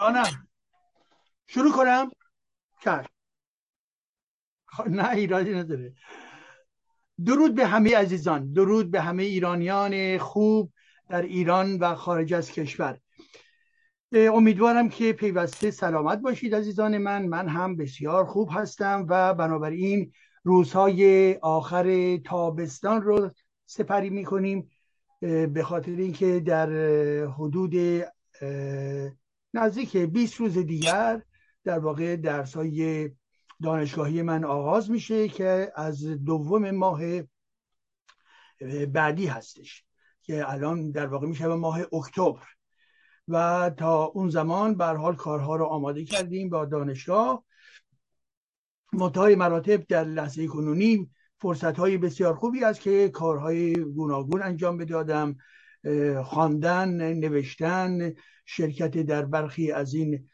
جانم شروع کنم. کرد خب، نه ایرادی نداره. درود به همه عزیزان. درود به همه ایرانیان خوب در ایران و خارج از کشور. امیدوارم که پیوسته سلامت باشید عزیزان من. من هم بسیار خوب هستم و بنابراین روزهای آخر تابستان رو سپری می‌کنیم به خاطر اینکه در حدود نزدیک 20 روز دیگر در واقع درس های دانشگاهی من آغاز میشه که از دوم ماه بعدی هستش که الان در واقع میشه ماه اکتبر. و تا اون زمان بر حال کارها رو آماده کردیم با دانشگاه. منتهای مراتب در لحظه کنونی فرصت های بسیار خوبی است که کارهای گوناگون انجام بدادم. خواندن نوشتن شرکت در برخی از این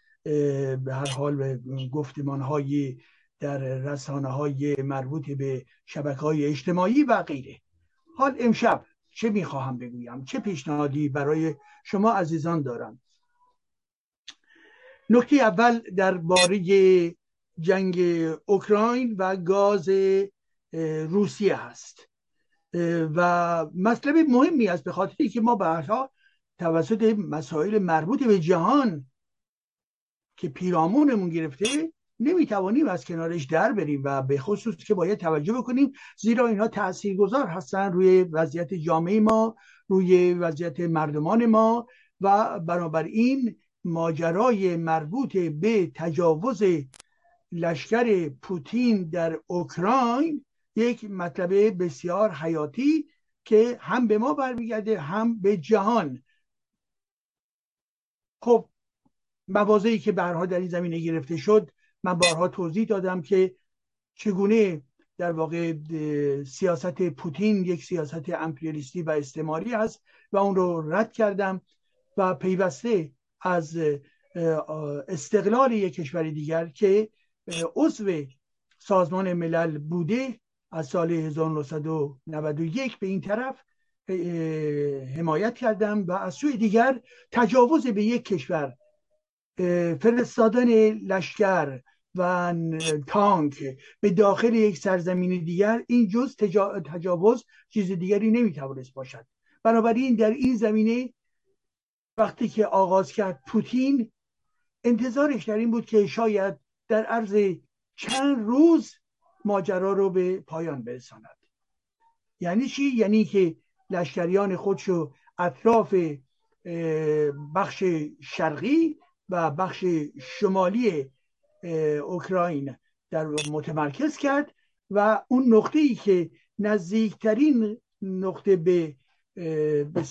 به هر حال گفتمان های در رسانه های مربوط به شبکه های اجتماعی و غیره. حال امشب چه می‌خواهم بگویم؟ چه پیشنهادی برای شما عزیزان دارم؟ نکته اول درباره جنگ اوکراین و گاز روسیه هست. و مطلب مهمی است به خاطری که ما برها توسط مسائل مربوط به جهان که پیرامونمون گرفته نمی‌توانیم از کنارش در بریم و به خصوص که باید توجه بکنیم زیرا اینها تاثیرگذار هستن روی وضعیت جامعه ما روی وضعیت مردمان ما و بنابراین ماجرای مربوط به تجاوز لشکر پوتین در اوکراین یک مطلب بسیار حیاتی که هم به ما برمیگرده هم به جهان. خب موازهی که برها در این زمینه گرفته شد من بارها توضیح دادم که چگونه در واقع سیاست پوتین یک سیاست امپریالیستی و استعماری است و اون رو رد کردم و پیوسته از استقلال یک کشور دیگر که عضو سازمان ملل بوده از سال 1991 به این طرف حمایت کردم و از سوی دیگر تجاوز به یک کشور فرستادن لشکر و تانک به داخل یک سرزمین دیگر. این جز تجاوز چیز دیگری نمی‌توانست باشد. بنابراین در این زمینه وقتی که آغاز کرد پوتین انتظارش در این بود که شاید در عرض چند روز ماجرا رو به پایان برساند. یعنی چی؟ یعنی که لشکریان خودشو اطراف بخش شرقی و بخش شمالی اوکراین در متمرکز کرد و اون نقطه ای که نزدیکترین نقطه به به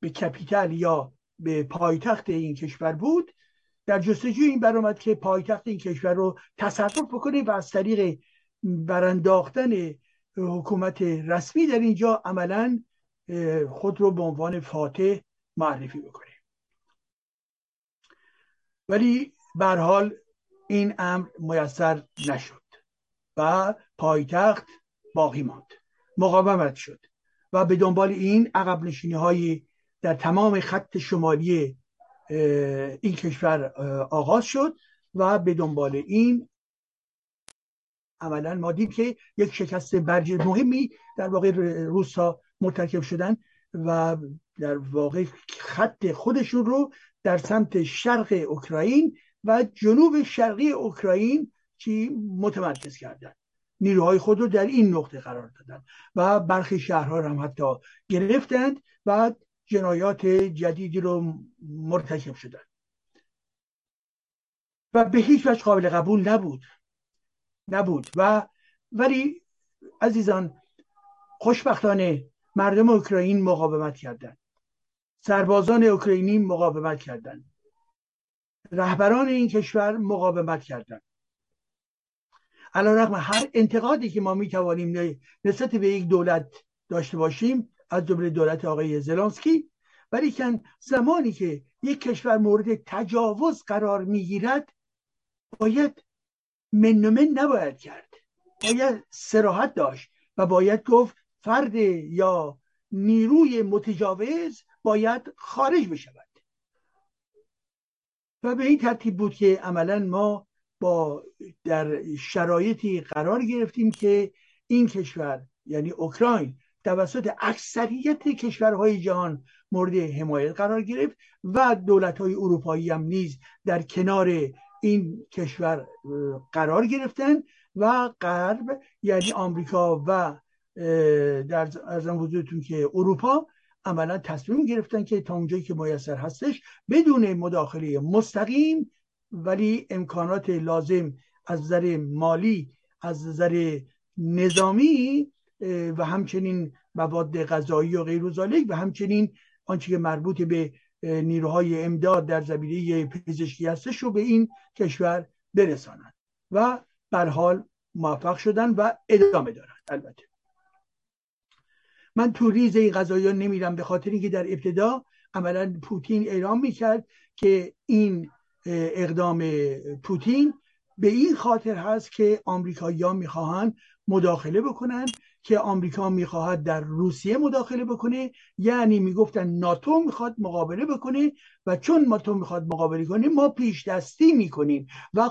به کپیتال یا به پایتخت این کشور بود در جستجوی این برآمد که پایتخت این کشور رو تصرف بکنه و از طریق برانداختن حکومت رسمی در اینجا عملا خود رو به عنوان فاتح معرفی بکنه. ولی به حال این امر میسر نشد و پایتخت باقی ماند مقاومت شد و به دنبال این عقب نشینی های در تمام خط شمالی این کشور آغاز شد و به دنبال این عملا ما که یک شکست برج مهمی در واقع روسا مرتکب شدن و در واقع خط خودشون رو در سمت شرق اوکراین و جنوب شرقی اوکراین چی متمرکز کردن. نیروهای خود رو در این نقطه قرار دادن و برخی شهرها هم حتی گرفتند و جنایات جدیدی رو مرتکب شدن. و به هیچ وجه قابل قبول نبود. نبود. و ولی عزیزان خوشبختانه مردم اوکراین مقاومت کردند. سربازان اوکراینی مقاومت کردند. رهبران این کشور مقاومت کردند. علا رقم هر انتقادی که ما می توانیم نسبت به یک دولت داشته باشیم از جمله دولت آقای زلانسکی ولی کن زمانی که یک کشور مورد تجاوز قرار می‌گیرد باید من من نباید کرد. باید سراحت داشت و باید گفت فرد یا نیروی متجاوز باید خارج بشود. و به این ترتیب بود که عملا ما با در شرایطی قرار گرفتیم که این کشور یعنی اوکراین توسط اکثریت کشورهای جهان مورد حمایت قرار گرفت و دولت های اروپایی هم نیز در کنار این کشور قرار گرفتن و غرب یعنی آمریکا و در ارزم حضورتون که اروپا عملا تصمیم گرفتن که تا اونجایی که میسر هستش بدون مداخله مستقیم ولی امکانات لازم از نظر مالی از نظر نظامی و همچنین مواد غذایی و غیر و همچنین آنچه که مربوط به نیروهای امداد در زمینه پزشکی هستش رو به این کشور برسانند و بر حال موفق شدن و ادامه دارند. البته من تو ریز این قضایی نمیرم به خاطر اینکه در ابتدا عملا پوتین اعلام می‌کرد که این اقدام پوتین به این خاطر هست که آمریکایی‌ها می‌خواهند مداخله بکنن که آمریکا می‌خواهد در روسیه مداخله بکنه یعنی می‌گفتن ناتو می‌خواد مقابله بکنه و چون ناتو می‌خواد مقابله کنه ما پیش دستی می‌کنیم. و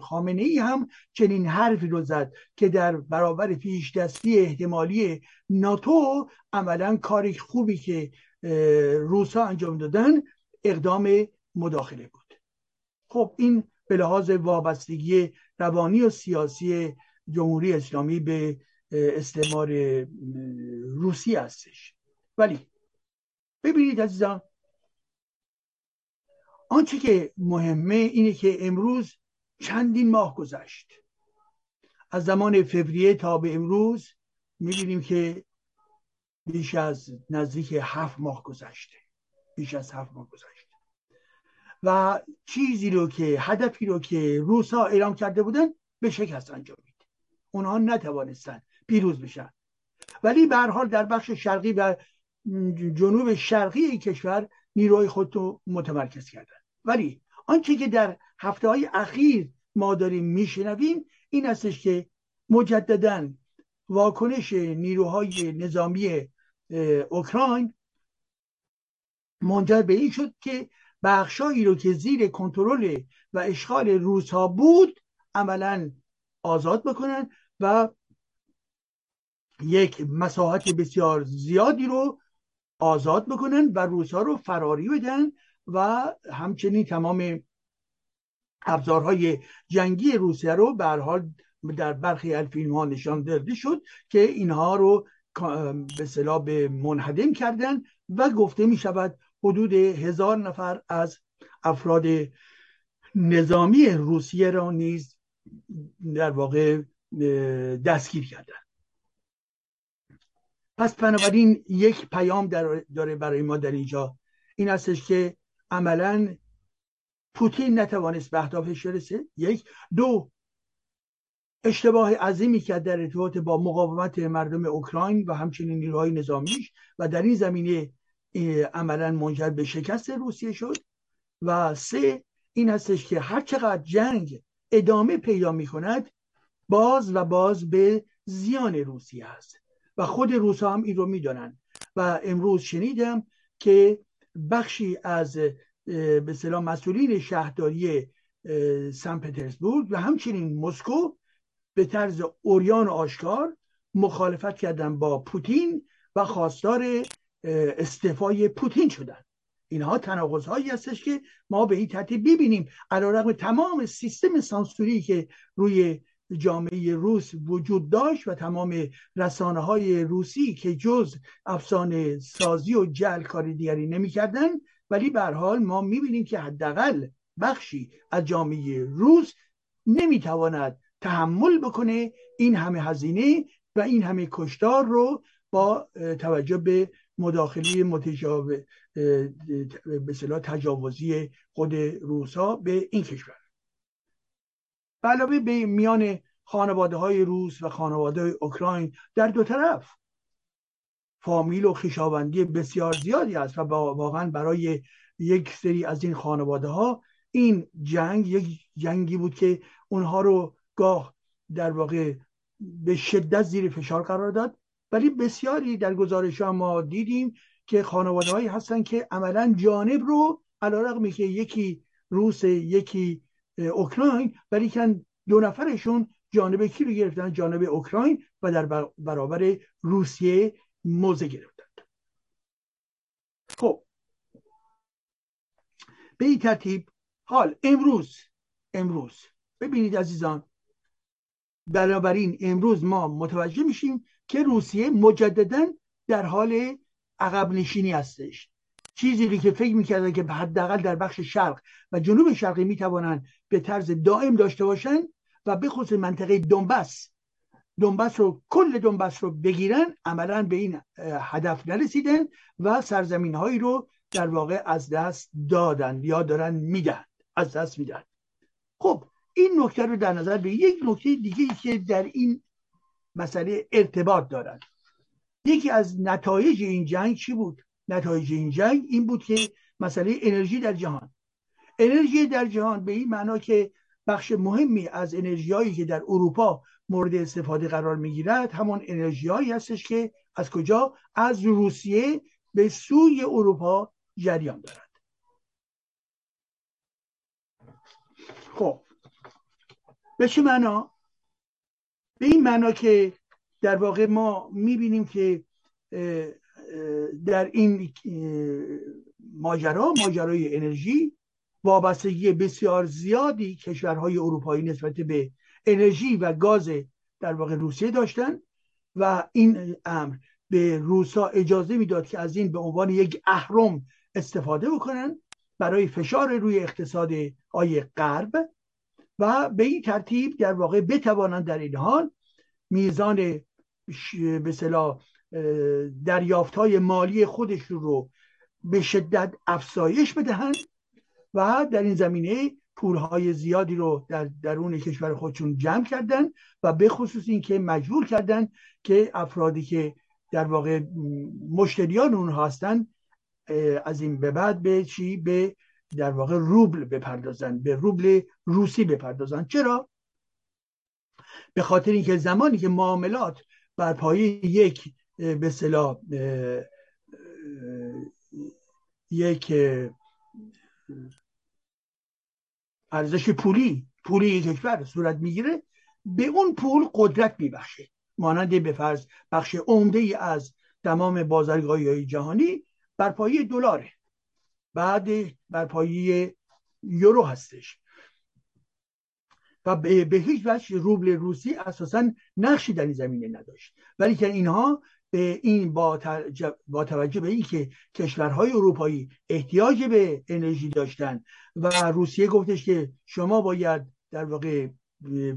خامنه ای هم چنین حرفی رو زد که در برابر پیش دستی احتمالی ناتو عملا کاری خوبی که روسا انجام دادن اقدام مداخله بود. خب این به لحاظ وابستگی روانی و سیاسی جمهوری اسلامی به استعمار روسی هستش. ولی ببینید عزیزان آنچه که مهمه اینه که امروز چندین ماه گذشت. از زمان فوریه تا به امروز می‌بینیم که بیش از نزدیک هفت ماه گذشته. بیش از هفت ماه گذشته و چیزی رو که هدفی رو که روسا اعلام کرده بودن به شکست انجامید. اونها نتوانستند پیروز بشن. ولی به حال در بخش شرقی و جنوب شرقی این کشور نیروهای خود رو متمرکز کردن. ولی آنچه که در هفته های اخیر ما داریم میشنویم این استش که مجددا واکنش نیروهای نظامی اوکراین منجر به این شد که بخشایی رو که زیر کنترل و اشغال روس ها بود عملا آزاد بکنن و یک مساحت بسیار زیادی رو آزاد بکنن و روسا رو فراری بدن و همچنین تمام ابزارهای جنگی روسیه رو به حال در برخی از فیلم ها نشان داده شد که اینها رو به صلاح منهدم کردن و گفته می شود حدود هزار نفر از افراد نظامی روسیه را نیز در واقع دستگیر کردن پس بنابراین یک پیام داره برای ما در اینجا. این هستش که عملا پوتین نتوانست به اهدافش برسه. یک. دو اشتباه عظیمی که در ارتباط با مقاومت مردم اوکراین و همچنین نیروهای نظامیش و در این زمینه عملا منجر به شکست روسیه شد. و سه این هستش که هر چقدر جنگ ادامه پیدا می کند باز و باز به زیان روسیه است. و خود روسا هم این رو می‌دانند. و امروز شنیدم که بخشی از به سلام مسئولین شهرداری سن پترزبورگ و همچنین مسکو به طرز اوریان آشکار مخالفت کردن با پوتین و خواستار استعفای پوتین شدن. اینها تناقض هایی هستش که ما به این ترتیب ببینیم علیرغم تمام سیستم سانسوری که روی جامعه روس وجود داشت و تمام رسانه های روسی که جز افسانه سازی و جل کار دیگری نمی‌کردن ولی به حال ما می‌بینیم که حداقل بخشی از جامعه روس نمی‌تواند تحمل بکنه این همه هزینه و این همه کشتار رو با توجه به مداخله متجاوز به تجاوزی خود روسا به این کشور. علاوه به میان خانواده های روس و خانواده های اوکراین در دو طرف فامیل و خیشاوندی بسیار زیادی است و واقعا برای یک سری از این خانواده ها این جنگ یک جنگی بود که اونها رو گاه در واقع به شدت زیر فشار قرار داد. ولی بسیاری در گزارش ها ما دیدیم که خانواده هایی هستن که عملا جانب رو علا که یکی روس یکی اوکراین ولی کن دو نفرشون جانب کی رو گرفتن؟ جانب اوکراین و در برابر روسیه موزه گرفتن. خب. به این ترتیب حال امروز امروز ببینید عزیزان بنابراین امروز ما متوجه میشیم که روسیه مجددا در حال عقب نشینی هستش. چیزی که فکر می‌کردن که حداقل در بخش شرق و جنوب شرقی می‌توانند به طرز دائم داشته باشند و به خصوص منطقه دنبس دنبس رو کل دنبس رو بگیرن عملا به این هدف نرسیدن و سرزمین هایی رو در واقع از دست دادن یا دارن میدن از دست میدن. خب این نکته رو در نظر به یک نکته دیگه که در این مسئله ارتباط دارد. یکی از نتایج این جنگ چی بود؟ نتایج این جنگ این بود که مسئله انرژی در جهان. انرژی در جهان به این معنا که بخش مهمی از انرژی هایی که در اروپا مورد استفاده قرار می‌گیرد همون انرژی هایی هستش که از کجا؟ از روسیه به سوی اروپا جریان دارد خب به چه معنا؟ به این معنا که در واقع ما می‌بینیم که در این ماجرا ماجرای انرژی وابستگی بسیار زیادی کشورهای اروپایی نسبت به انرژی و گاز در واقع روسیه داشتن و این امر به روسا اجازه می‌داد که از این به عنوان یک اهرم استفاده بکنن برای فشار روی اقتصاد های غرب و به این ترتیب در واقع بتوانند در این حال میزان به دریافت های مالی خودش رو به شدت افزایش بدهند و در این زمینه پولهای زیادی رو در درون کشور خودشون جمع کردن و به خصوص اینکه مجبور کردن که افرادی که در واقع مشتریان اونها هستن از این به بعد به چی؟ به در واقع روبل بپردازن به روبل روسی بپردازن. چرا؟ به خاطر اینکه زمانی که معاملات بر پایه یک به صلاح یک ارزش پولی پولی کشور صورت می‌گیره به اون پول قدرت میبخشه. مانند به فرض بخش عمده ای از تمام بازرگاهی های جهانی بر پایه دلاره. بعد بر پایه یورو هستش. و به هیچ وجه روبل روسی اساسا نقشی در این زمینه نداشت. ولی که اینها به این با, با توجه به اینکه کشورهای اروپایی احتیاج به انرژی داشتن و روسیه گفتش که شما باید در واقع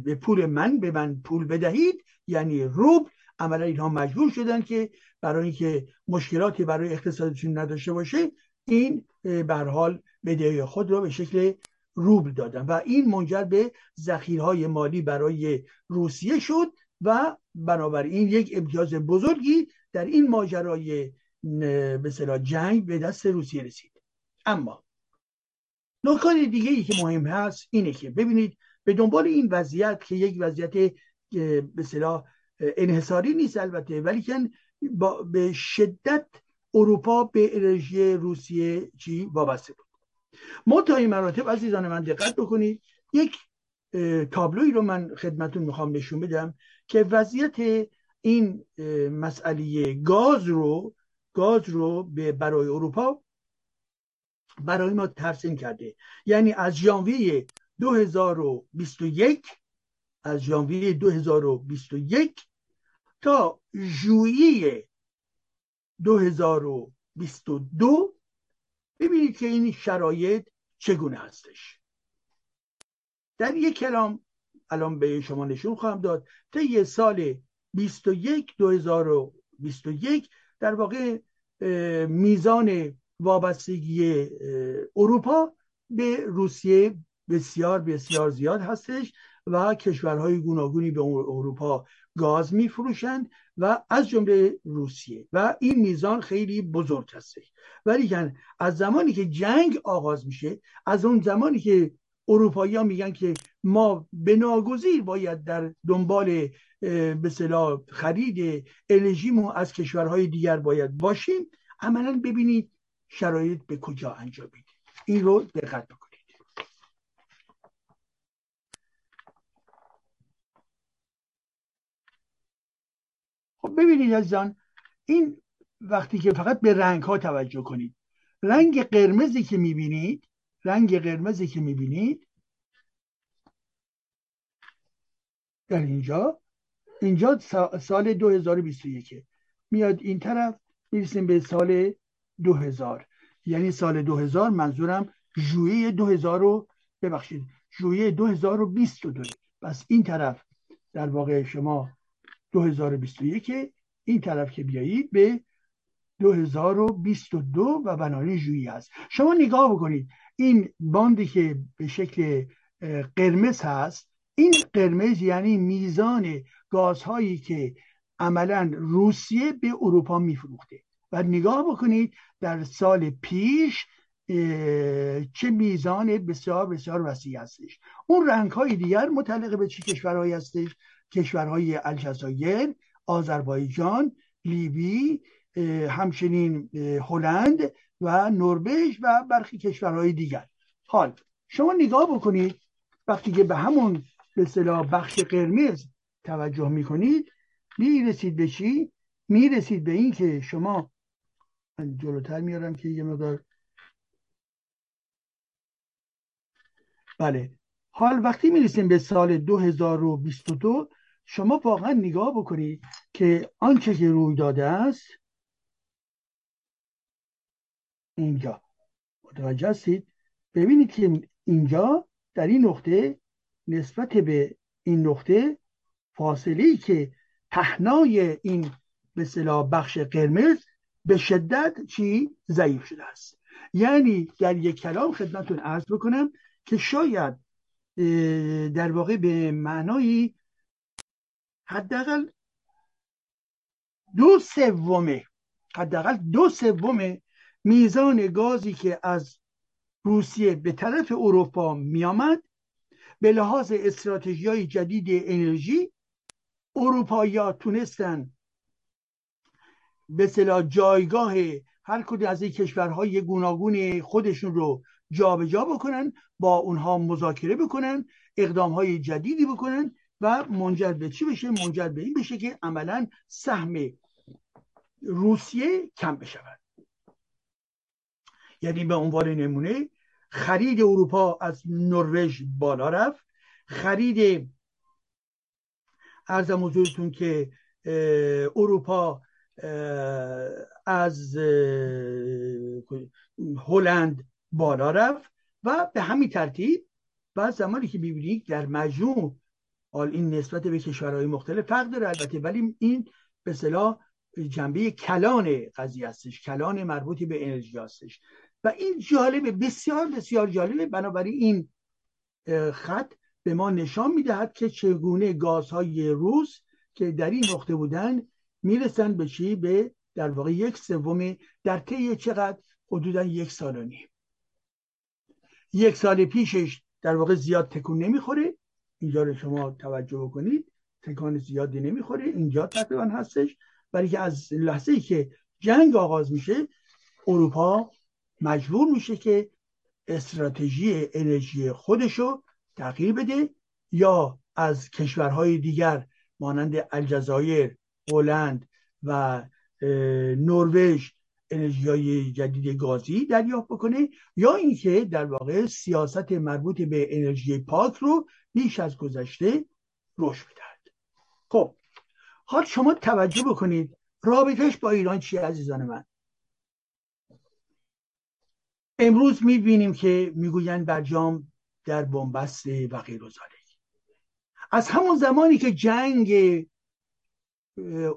به پول من به من پول بدهید یعنی روبل عملا اینها مجبور شدن که برای اینکه مشکلاتی برای اقتصادشون نداشته باشه این به حال بدهی خود رو به شکل روبل دادن. و این منجر به ذخیرهای مالی برای روسیه شد و بنابراین یک امتیاز بزرگی در این ماجرای به جنگ به دست روسیه رسید. اما نکات دیگه ای که مهم هست اینه که ببینید به دنبال این وضعیت که یک وضعیت به انحصاری نیست البته ولی که به شدت اروپا به انرژی روسیه چی وابسته بود. ما تا این مراتب عزیزان من دقت بکنید یک تابلوی رو من خدمتون می‌خوام نشون بدم که وضعیت این مسئله گاز رو گاز رو به برای اروپا برای ما ترسیم کرده. یعنی از ژانویه 2021 از ژانویه 2021 تا ژوئیه 2022 ببینید که این شرایط چگونه هستش. در یک کلام الان به شما نشون خواهم داد. طی سال 21 2021 در واقع میزان وابستگی اروپا به روسیه بسیار بسیار زیاد هستش و کشورهای گوناگونی به اروپا گاز میفروشند و از جمله روسیه و این میزان خیلی بزرگ هستش. ولی از زمانی که جنگ آغاز میشه از اون زمانی که اروپایی ها میگن که ما به ناگذیر باید در دنبال به صلاح خرید الژیمو از کشورهای دیگر باید باشیم. عملا ببینید شرایط به کجا انجامید این رو دقت بکنید. خب ببینید عزیزان این وقتی که فقط به رنگ ها توجه کنید. رنگ قرمزی که می‌بینید رنگ قرمزی که می‌بینید در اینجا اینجا سال 2021 میاد این طرف می‌رسیم به سال 2000 یعنی سال 2000 منظورم ژوئیه 2000 رو ببخشید ژوئیه 2022 پس این طرف در واقع شما 2021 این طرف که بیایید به 2022 و بنابراین ژوئیه هست. شما نگاه بکنید این باندی که به شکل قرمز هست این قرمز یعنی میزان گازهایی که عملا روسیه به اروپا میفروخته. و نگاه بکنید در سال پیش چه میزان بسیار بسیار وسیع هستش. اون رنگ های دیگر متعلق به چه کشورهایی هستش؟ کشورهای الجزایر آذربایجان لیبی همچنین هلند و نروژ و برخی کشورهای دیگر. حال شما نگاه بکنید وقتی که به همون به اصطلاح بخش قرمز توجه می‌کنید می‌رسید به چی؟ می‌رسید به این که شما من جلوتر میارم که یه مقدار بله. حال وقتی می‌رسیم به سال 2022 شما واقعا نگاه بکنید که آنچه که روی داده است اینجا. متوجه هستید؟ ببینید که اینجا در این نقطه نسبت به این نقطه فاصله ای که پهنای این به بخش قرمز به شدت چی؟ ضعیف شده است. یعنی در یک کلام خدمتون عرض بکنم که شاید در واقع به معنای حداقل دو سومه حداقل دو سوم میزان گازی که از روسیه به طرف اروپا میآمد به لحاظ استراتژی های جدید انرژی اروپایی تونستن به صلاح جایگاه هر کدوم از این کشورهای گوناگون خودشون رو جابجا جا بکنن با اونها مذاکره بکنن اقدام های جدیدی بکنن و منجر به چی بشه؟ منجر به این بشه که عملا سهم روسیه کم بشود. یعنی به عنوان نمونه خرید اروپا از نروژ بالا رفت. خرید ارزم حضورتون که اروپا از هلند بالا رفت و به همین ترتیب بعد زمانی که ببینید در مجموع حال این نسبت به کشورهای مختلف فرق داره البته ولی این به صلاح جنبه کلان قضیه هستش کلان مربوطی به انرژی هستش. و این جالبه بسیار بسیار جالبه. بنابراین این خط به ما نشان می‌دهد که چگونه گازهای روس که در این نقطه بودن می‌رسن به چی؟ به در واقع یک سوم در طی چقدر حدودا یک سال و نیم. یک سال پیشش در واقع زیاد تکون نمی‌خوره. اینجا رو شما توجه بکنید. تکان زیادی نمی‌خوره. اینجا تقریبا هستش. ولی که از لحظه ای که جنگ آغاز میشه اروپا مجبور میشه که استراتژی انرژی خودشو تغییر بده یا از کشورهای دیگر مانند الجزایر هلند و نروژ انرژی های جدید گازی دریافت بکنه یا اینکه در واقع سیاست مربوط به انرژی پاک رو بیش از گذشته رشد بدهد خب حال شما توجه بکنید رابطش با ایران چی عزیزان من؟ امروز می‌بینیم که می‌گویند برجام در بنبست و غیر از همون زمانی که جنگ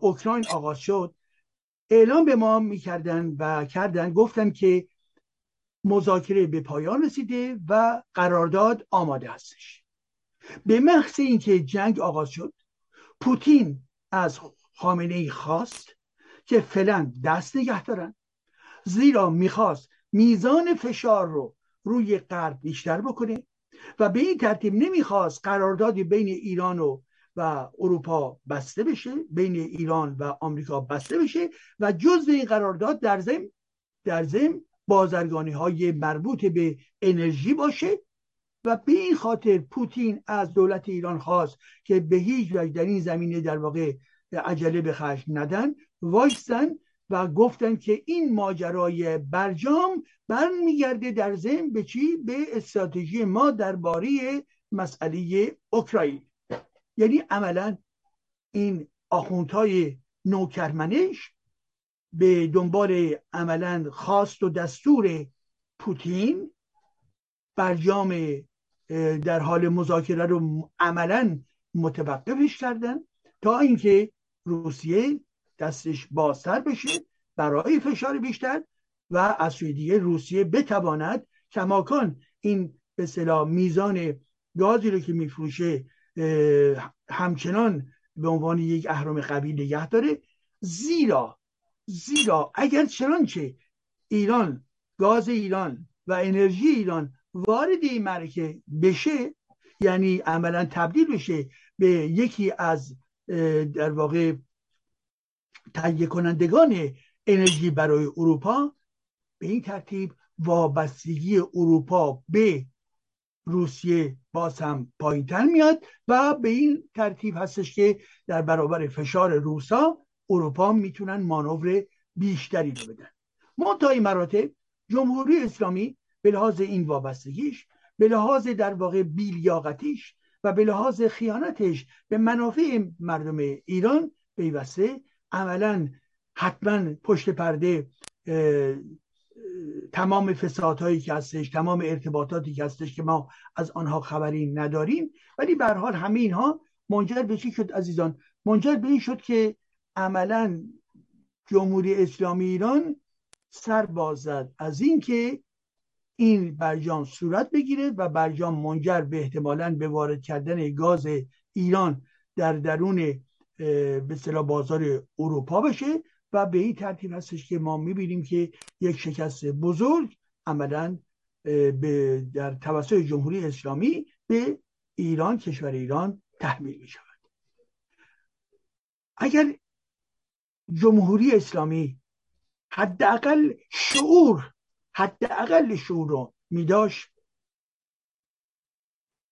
اوکراین آغاز شد اعلام به ما می‌کردن و کردن گفتن که مذاکره به پایان رسیده و قرارداد آماده هستش. به محض اینکه جنگ آغاز شد پوتین از خامنه ای خواست که فعلا دست نگه دارن زیرا می‌خواست میزان فشار رو روی غرب بیشتر بکنه و به این ترتیب نمی‌خواست قراردادی بین ایران و و اروپا بسته بشه بین ایران و آمریکا بسته بشه و جز این قرارداد در زم در زم بازرگانی های مربوط به انرژی باشه و به این خاطر پوتین از دولت ایران خواست که به هیچ وجه در این زمینه در واقع عجله به خشم ندن وایستن و گفتن که این ماجرای برجام برمیگرده در ذهن به چی؟ به استراتژی ما درباره مسئله اوکراین. یعنی عملا این آخوندهای نوکرمنش به دنبال عملا خواست و دستور پوتین برجام در حال مذاکره رو عملا متوقفش کردن تا اینکه روسیه دستش بازتر بشه برای فشار بیشتر و از سوی دیگه روسیه بتواند کماکان این به میزان گازی رو که میفروشه همچنان به عنوان یک اهرام قوی نگه داره. زیرا زیرا اگر چنانچه ایران گاز ایران و انرژی ایران وارد این مرکه بشه یعنی عملا تبدیل بشه به یکی از در واقع تهیه کنندگان انرژی برای اروپا به این ترتیب وابستگی اروپا به روسیه باز هم پایینتر میاد و به این ترتیب هستش که در برابر فشار روسا اروپا می‌تونن مانور بیشتری رو بدن. منتهای مراتب جمهوری اسلامی به لحاظ این وابستگیش به لحاظ در واقع بیلیاقتیش و به لحاظ خیانتش به منافع مردم ایران پیوسته عملا حتما پشت پرده تمام فسادهایی که هستش تمام ارتباطاتی که هستش که ما از آنها خبری نداریم. ولی به حال همه اینها منجر به چی شد عزیزان؟ منجر به این شد که عملا جمهوری اسلامی ایران سر بازد از اینکه این برجام صورت بگیره و برجام منجر به احتمالا به وارد کردن گاز ایران در درون به بازار اروپا بشه و به این ترتیب هستش که ما می‌بینیم که یک شکست بزرگ عملا به در توسط جمهوری اسلامی به ایران کشور ایران تحمیل می شود اگر جمهوری اسلامی حداقل شعور حداقل شعور رو می داشت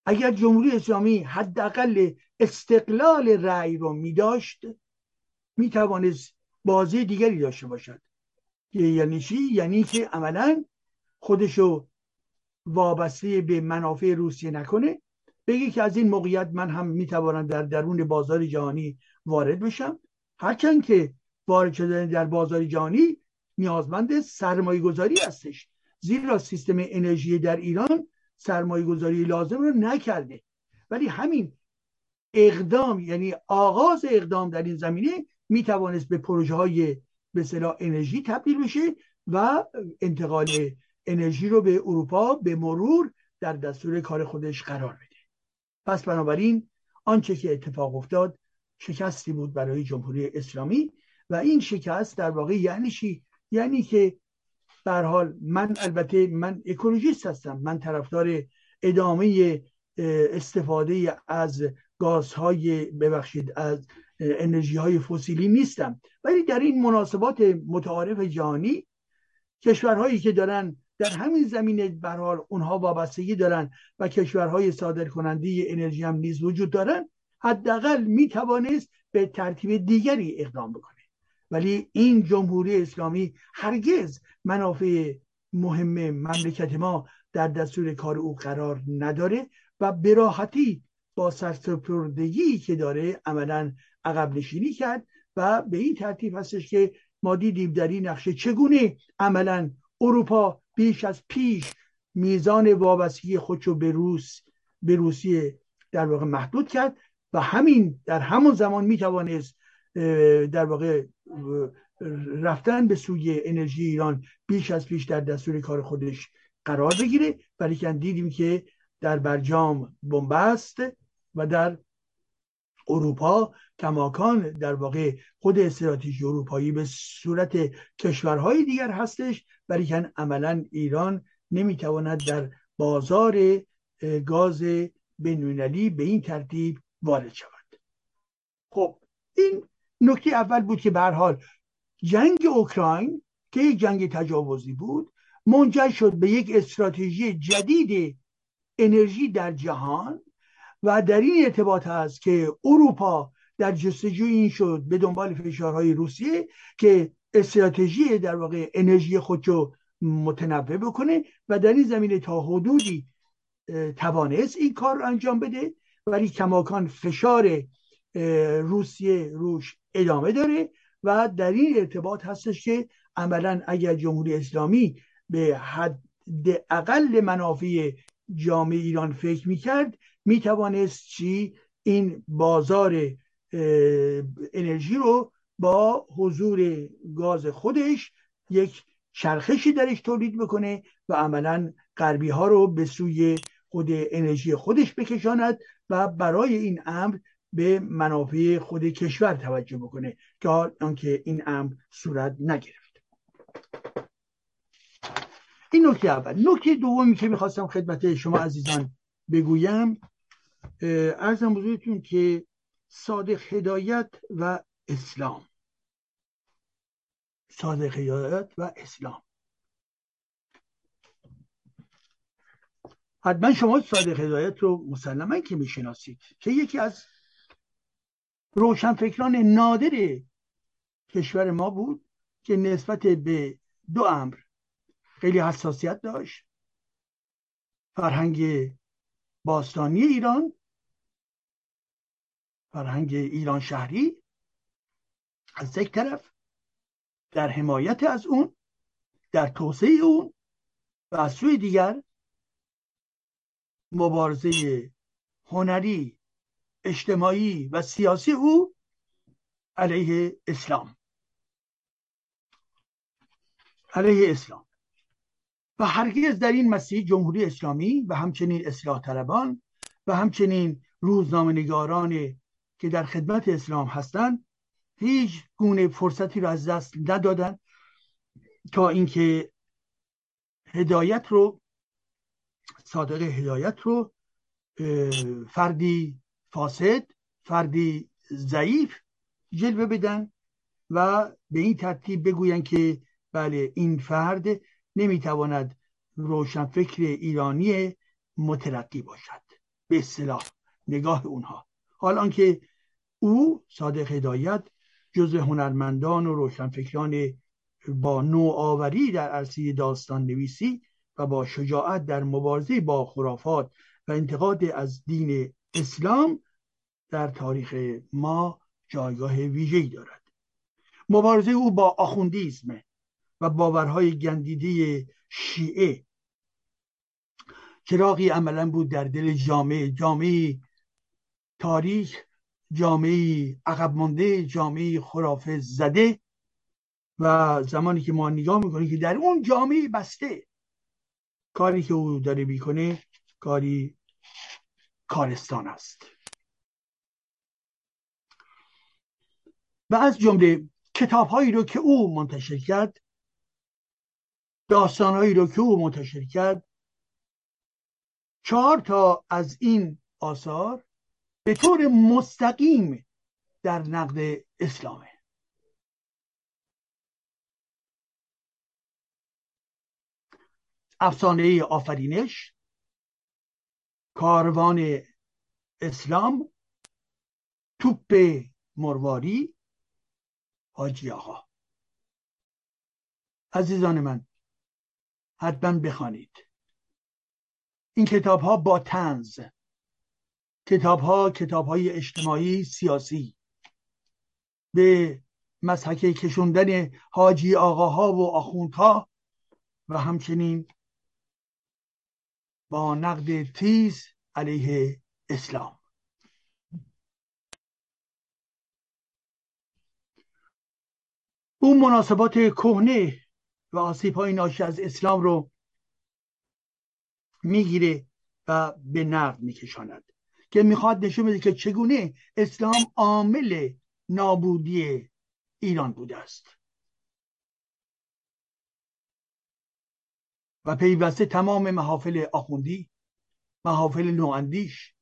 اگر جمهوری اسلامی حداقل استقلال رأی رو می داشت می توانست بازی دیگری داشته باشد. یعنی چی؟ یعنی که عملا خودشو وابسته به منافع روسیه نکنه. بگی که از این موقعیت من هم می‌توانم در درون بازار جهانی وارد بشم. هرچند که وارد شدن در بازار جهانی نیازمند سرمایه گذاری هستش. زیرا سیستم انرژی در ایران سرمایه گذاری لازم رو نکرده. ولی همین اقدام یعنی آغاز اقدام در این زمینه می توانست به پروژه های به انرژی تبدیل بشه و انتقال انرژی رو به اروپا به مرور در دستور کار خودش قرار بده. پس بنابراین آنچه که اتفاق افتاد شکستی بود برای جمهوری اسلامی و این شکست در واقع یعنی چی؟ یعنی که در حال من البته من اکولوژیست هستم. من طرفدار ادامه استفاده از گازهای ببخشید از انرژی های فسیلی نیستم. ولی در این مناسبات متعارف جهانی کشورهایی که دارن در همین زمینه برحال اونها وابستگی دارن و کشورهای صادر کننده انرژی هم نیز وجود دارن حداقل می توانست به ترتیب دیگری اقدام بکنه. ولی این جمهوری اسلامی هرگز منافع مهم مملکت ما در دستور کار او قرار نداره و براحتی با سرسپردگی که داره عملا عقب نشینی کرد و به این ترتیب هستش که ما دیدیم در این نقشه چگونه عملا اروپا بیش از پیش میزان وابستگی خودشو به روس به روسیه در واقع محدود کرد و همین در همون زمان می‌توانست در واقع رفتن به سوی انرژی ایران بیش از پیش در دستور کار خودش قرار بگیره. ولی که دیدیم که در برجام بنبست و در اروپا کماکان در واقع خود استراتژی اروپایی به صورت کشورهای دیگر هستش. ولی که عملا ایران نمی‌تواند در بازار گاز بینالمللی به این ترتیب وارد شود. خب این نکته اول بود که به حال جنگ اوکراین که یک جنگ تجاوزی بود منجر شد به یک استراتژی جدید انرژی در جهان و در این ارتباط هست که اروپا در جستجوی این شد به دنبال فشارهای روسیه که استراتژی در واقع انرژی خودشو متنوع بکنه و در این زمینه تا حدودی توانست این کار رو انجام بده. ولی کماکان فشار روسیه روش ادامه داره و در این ارتباط هستش که عملا اگر جمهوری اسلامی به حد اقل منافع جامعه ایران فکر می‌کرد می‌توانست چی؟ این بازار انرژی رو با حضور گاز خودش یک چرخشی درش تولید بکنه و عملا غربی ها رو به سوی خود انرژی خودش بکشاند و برای این امر به منافع خود کشور توجه بکنه که آنکه این امر صورت نگرفت. این نکته اول. نکته دومی که می‌خواستم خدمت شما عزیزان بگویم ارزم بزرگتون که صادق هدایت و اسلام. صادق هدایت و اسلام. حتما شما صادق هدایت رو مسلما که می‌شناسید که یکی از روشنفکران نادر کشور ما بود که نسبت به دو امر خیلی حساسیت داشت. فرهنگ باستانی ایران فرهنگ ایران شهری از یک طرف در حمایت از اون در توسعه اون و از سوی دیگر مبارزه هنری اجتماعی و سیاسی او علیه اسلام. علیه اسلام. و هرگز در این مسیح جمهوری اسلامی و همچنین اصلاح طلبان و همچنین روزنامه نگاران که در خدمت اسلام هستند هیچ گونه فرصتی رو از دست ندادن تا اینکه هدایت رو صادق هدایت رو فردی فاسد فردی ضعیف جلوه بدن و به این ترتیب بگوین که بله این فرد نمی‌تواند روشنفکر ایرانی مترقی باشد. به اصطلاح نگاه اونها. حال آنکه او صادق هدایت جز هنرمندان و روشنفکران با نوآوری در عرصه داستان نویسی و با شجاعت در مبارزه با خرافات و انتقاد از دین اسلام در تاریخ ما جایگاه ویژه‌ای دارد. مبارزه او با آخوندیزم و باورهای گندیده شیعه چراغی عملا بود در دل جامعه جامعه تاریخ جامعه عقب مانده جامعه خرافه زده و زمانی که ما نگاه می‌کنیم که در اون جامعه بسته کاری که او داره می‌کنه کاری کارستان است. و از جمله کتاب هایی رو که او منتشر کرد داستان هایی رو که او منتشر کرد چهار تا از این آثار به طور مستقیم در نقد اسلامه. افسانه آفرینش کاروان اسلام توپ مرواری. حاجی آقا. عزیزان من حتما بخوانید. این کتاب ها با تنز کتاب ها کتاب های اجتماعی سیاسی. به مسحک کشوندن حاجی آقاها و آخوندها و همچنین با نقد تیز علیه اسلام. اون مناسبات کهنه و آسیب های ناشی از اسلام رو می‌گیره و به نقد میکشاند که می‌خواد نشون بده که چگونه اسلام عامل نابودی ایران بوده است. و پیوسته تمام محافل آخوندی محافل نواندیش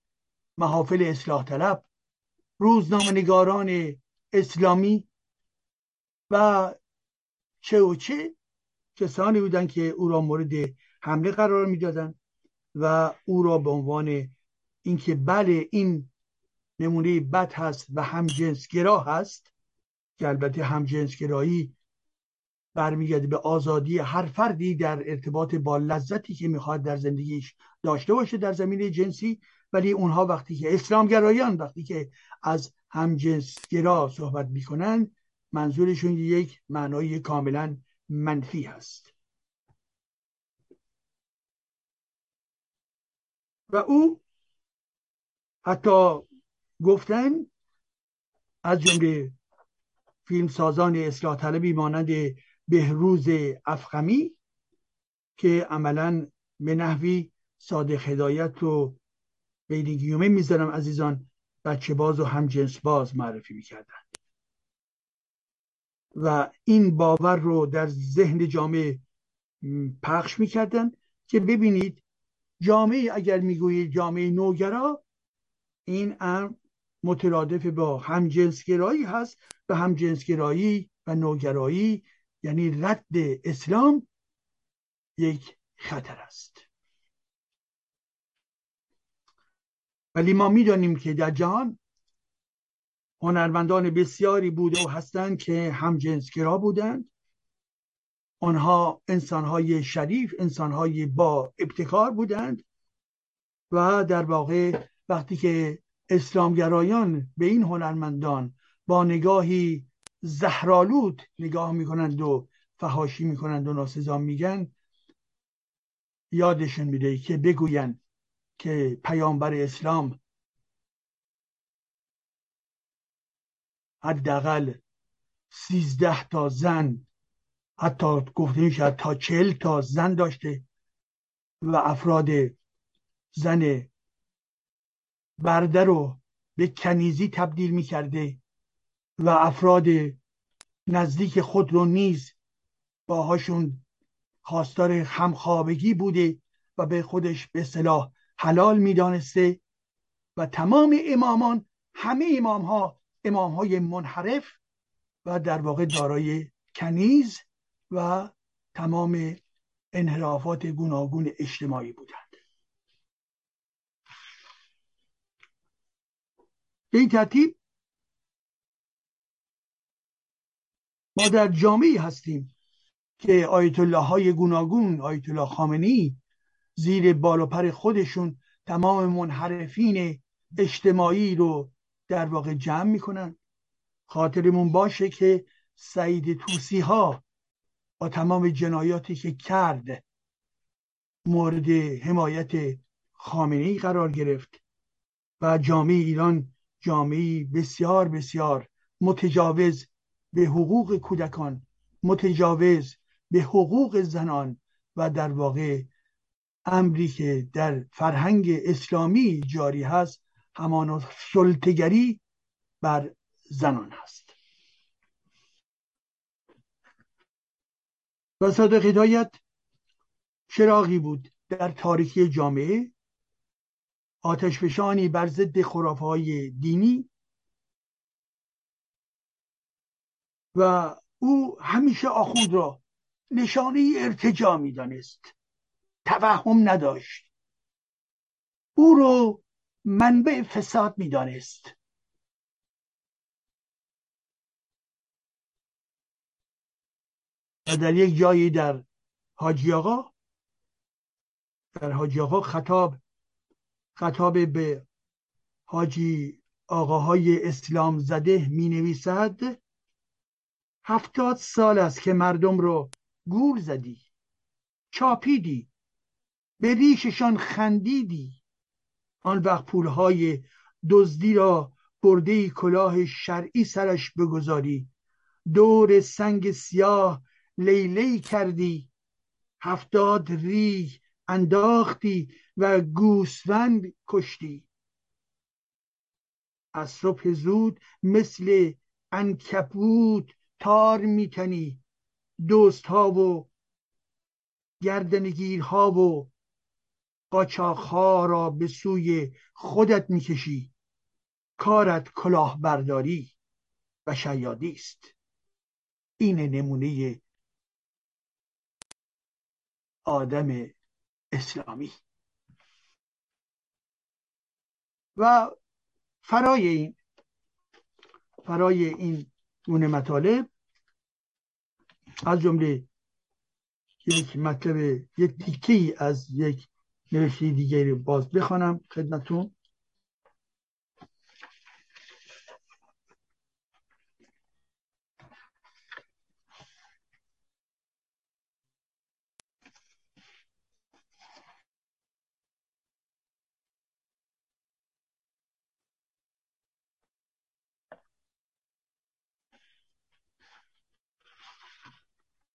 محافل اصلاح طلب روزنامه نگاران اسلامی و چه و چه کسانی بودن که او را مورد حمله قرار می‌دادن و او را به عنوان اینکه بله این نمونه بد هست و همجنسگرا هست که البته همجنسگرایی برمیگرده به آزادی هر فردی در ارتباط با لذتی که می‌خواد در زندگیش داشته باشه در زمینه جنسی. ولی اونها وقتی که اسلامگرایان وقتی که از همجنسگرا صحبت می‌کنن منظورشون یک معنای کاملا منفی هست. و او حتی گفتن از جمله فیلم سازان اصلاح طلبی مانند بهروز افخمی که عملا به نحوی صادق هدایت رو بین گیومه می‌ذارم عزیزان بچه باز و هم جنس باز معرفی می‌کردن. و این باور رو در ذهن جامعه پخش می‌کردن که ببینید جامعه اگر می‌گویید جامعه نوگرا این امر مترادف با همجنسگرایی هست و همجنسگرایی و نوگرایی یعنی رد اسلام یک خطر است. ولی ما می‌دانیم که در جهان هنرمندان بسیاری بوده و هستند که همجنسگرا بودند. آنها انسانهای شریف انسانهای با ابتکار بودند و در واقع وقتی که اسلامگرایان به این هنرمندان با نگاهی زهرالود نگاه می‌کنند و فهاشی می‌کنند و ناسزا میگن. یادشون میده که بگویند که پیامبر اسلام حداقل سیزده تا زن حتی گفته میشه تا چل تا زن داشته و افراد زن برده رو به کنیزی تبدیل می‌کرده. و افراد نزدیک خود رو نیز باهاشون خواستار همخوابگی بوده و به خودش به صلاح حلال می‌دانسته و تمام امامان همه امام ها امام های منحرف و در واقع دارای کنیز و تمام انحرافات گوناگون اجتماعی بودند. به این ترتیب ما در جامعه هستیم که آیت الله های گوناگون آیت الله خامنی زیر بال و پر خودشون تمام منحرفین اجتماعی رو در واقع جمع می‌کنن. خاطرمون باشه که سعید توسی ها با تمام جنایاتی که کرد مورد حمایت خامنه قرار گرفت و جامعه ایران جامعه بسیار بسیار متجاوز به حقوق کودکان متجاوز به حقوق زنان و در واقع امری که در فرهنگ اسلامی جاری هست همان سلطگری بر زنان هست. و صادق هدایت چراغی بود در تاریخی جامعه. آتشفشانی بر ضد خرافه های دینی و او همیشه آخوند را نشانه ارتجا می‌دانست. توهم نداشت. او رو منبع فساد می‌دانست. و در یک جایی در حاجی آقا در حاجی آقا خطاب خطاب به حاجی آقاهای اسلام زده می نویسد هفتاد سال است که مردم رو گول زدی چاپیدی به ریششان خندیدی. آن وقت پولهای دزدی را برده کلاه شرعی سرش بگذاری. دور سنگ سیاه لیلی کردی. هفتاد ریگ انداختی و گوسفند کشتی. از صبح زود مثل انکبوت تار میتنی دوست ها و گردنگیرها و قاچاقها را به سوی خودت می‌کشی. کارت کلاهبرداری و شیادی است. این نمونه آدم اسلامی. و فرای این فرای این مطالب از جمله یک مطلب یک تیکه از یک نوشته دیگری باز بخوانم خدمتون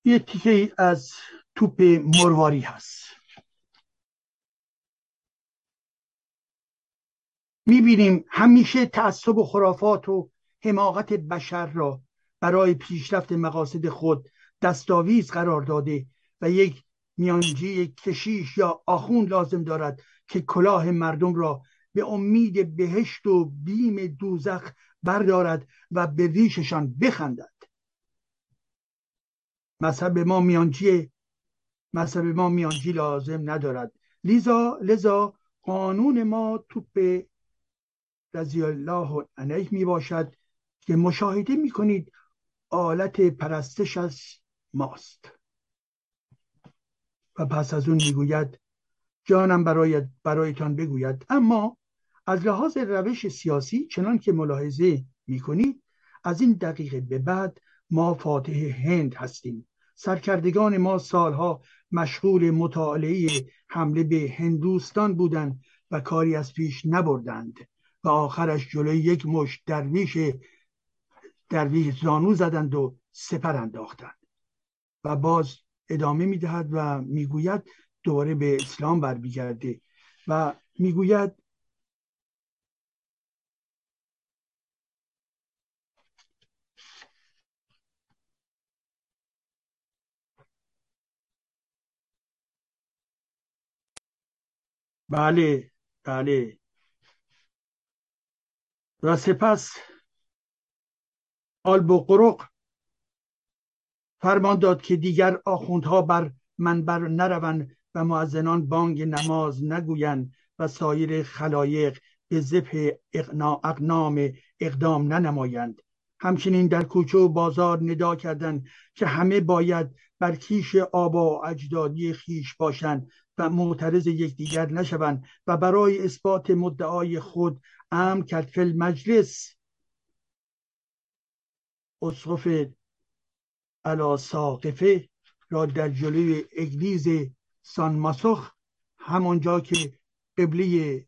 یه تیکه از توپ مرواری هست. می‌بینیم همیشه تعصب و خرافات و حماقت بشر را برای پیشرفت مقاصد خود دستاویز قرار داده و یک میانجی کشیش یا آخون لازم دارد که کلاه مردم را به امید بهشت و بیم دوزخ بردارد و به ریششان بخندد. مذهب ما میانجی مذهب ما میانجی لازم ندارد. لذا لذا قانون ما توپ رضی الله عنه می باشد که مشاهده می کنید آلت پرستش از ماست. و پس از اون می‌گوید جانم برایت برایتان بگوید. اما از لحاظ روش سیاسی چنان که ملاحظه می کنید از این دقیقه به بعد ما فاتح هند هستیم. سرکردگان ما سالها مشغول مطالعه حمله به هندوستان بودند و کاری از پیش نبردند و آخرش جلوی یک مش درویش درویش زانو زدند و سپر انداختند و باز ادامه می‌دهد و می‌گوید دوباره به اسلام برمیگرده و می‌گوید بله بله. و سپس آلبوقرق فرمان داد که دیگر آخوندها بر منبر نروند و معزنان بانگ نماز نگویند و سایر خلایق به زبه اقنام اقدام ننمایند. همچنین در کوچه و بازار ندا کردند که همه باید بر کیش آبا و اجدادی خیش باشند و معترض یکدیگر نشوند و برای اثبات مدعای خود ام کرد فل مجلس اسقف علا ساقفه را در جلوی اگلیز سان ماسخ همانجا که قبله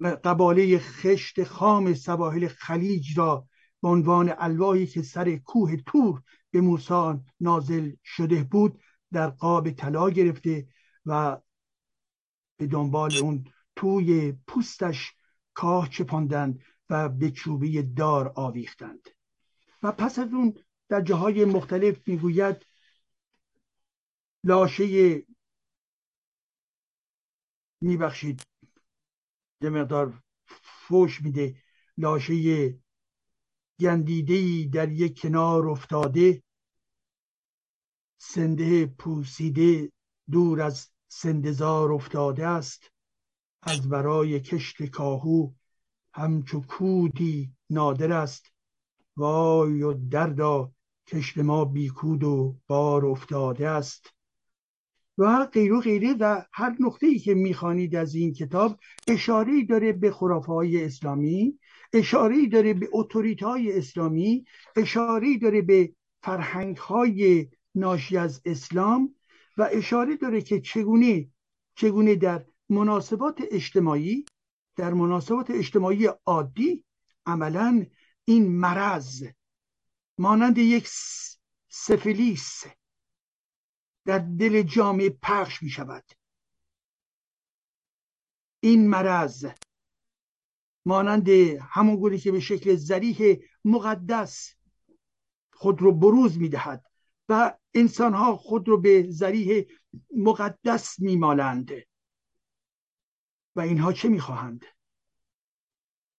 قباله خشت خام سواحل خلیج را به عنوان الواحی که سر کوه تور به موسی نازل شده بود در قاب طلا گرفته و به دنبال اون توی پوستش کاه چپاندند و به چوبه دار آویختند. و پس از اون در جاهای مختلف می‌گوید لاشه میبخشید. یه مقدار فوش میده. لاشه گندیده در یک کنار افتاده. سنده پوسیده دور از سندزار افتاده است از برای کشت کاهو همچو کودی نادر است. وای و دردا کشت ما بیکود و بار افتاده است. و غیر و غیره و هر نقطه ای که می‌خوانید از این کتاب اشاره داره به خرافه اسلامی اشاره داره به اتوریت های اسلامی اشاره داره به فرهنگ های ناشی از اسلام و اشاره داره که چگونه چگونه در مناسبات اجتماعی در مناسبات اجتماعی عادی عملا این مرض مانند یک سفلیس در دل جامعه پخش می شود. این مرض مانند همون گونه که به شکل زریح مقدس خود رو بروز می دهد. و انسان ها خود رو به زریح مقدس میمالند. و اینها چه می‌خواهند؟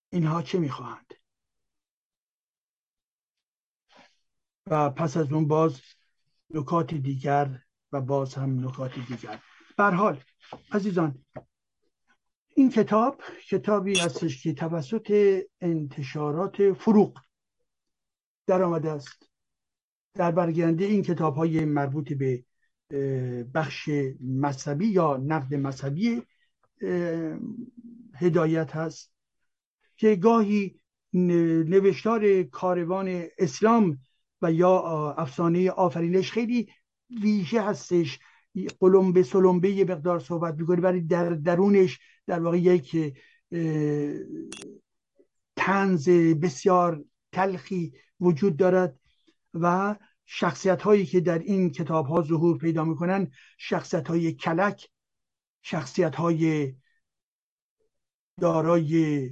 اینها چه می‌خواهند؟ و پس از اون باز نکات دیگر و باز هم نکات دیگر. حال عزیزان این کتاب کتابی هستش که توسط انتشارات فروغ در آمده است. در برگرنده این کتاب های مربوط به بخش مذهبی یا نقد مذهبی هدایت هست که گاهی نوشتار کاروان اسلام و یا افسانه آفرینش خیلی ویژه هستش. قلمبه سلمبه یه مقدار صحبت می‌کنه ولی در درونش در واقع یک تنز بسیار تلخی وجود دارد. و شخصیت هایی که در این کتاب ها ظهور پیدا می‌کنن شخصیت های کلک شخصیت های دارای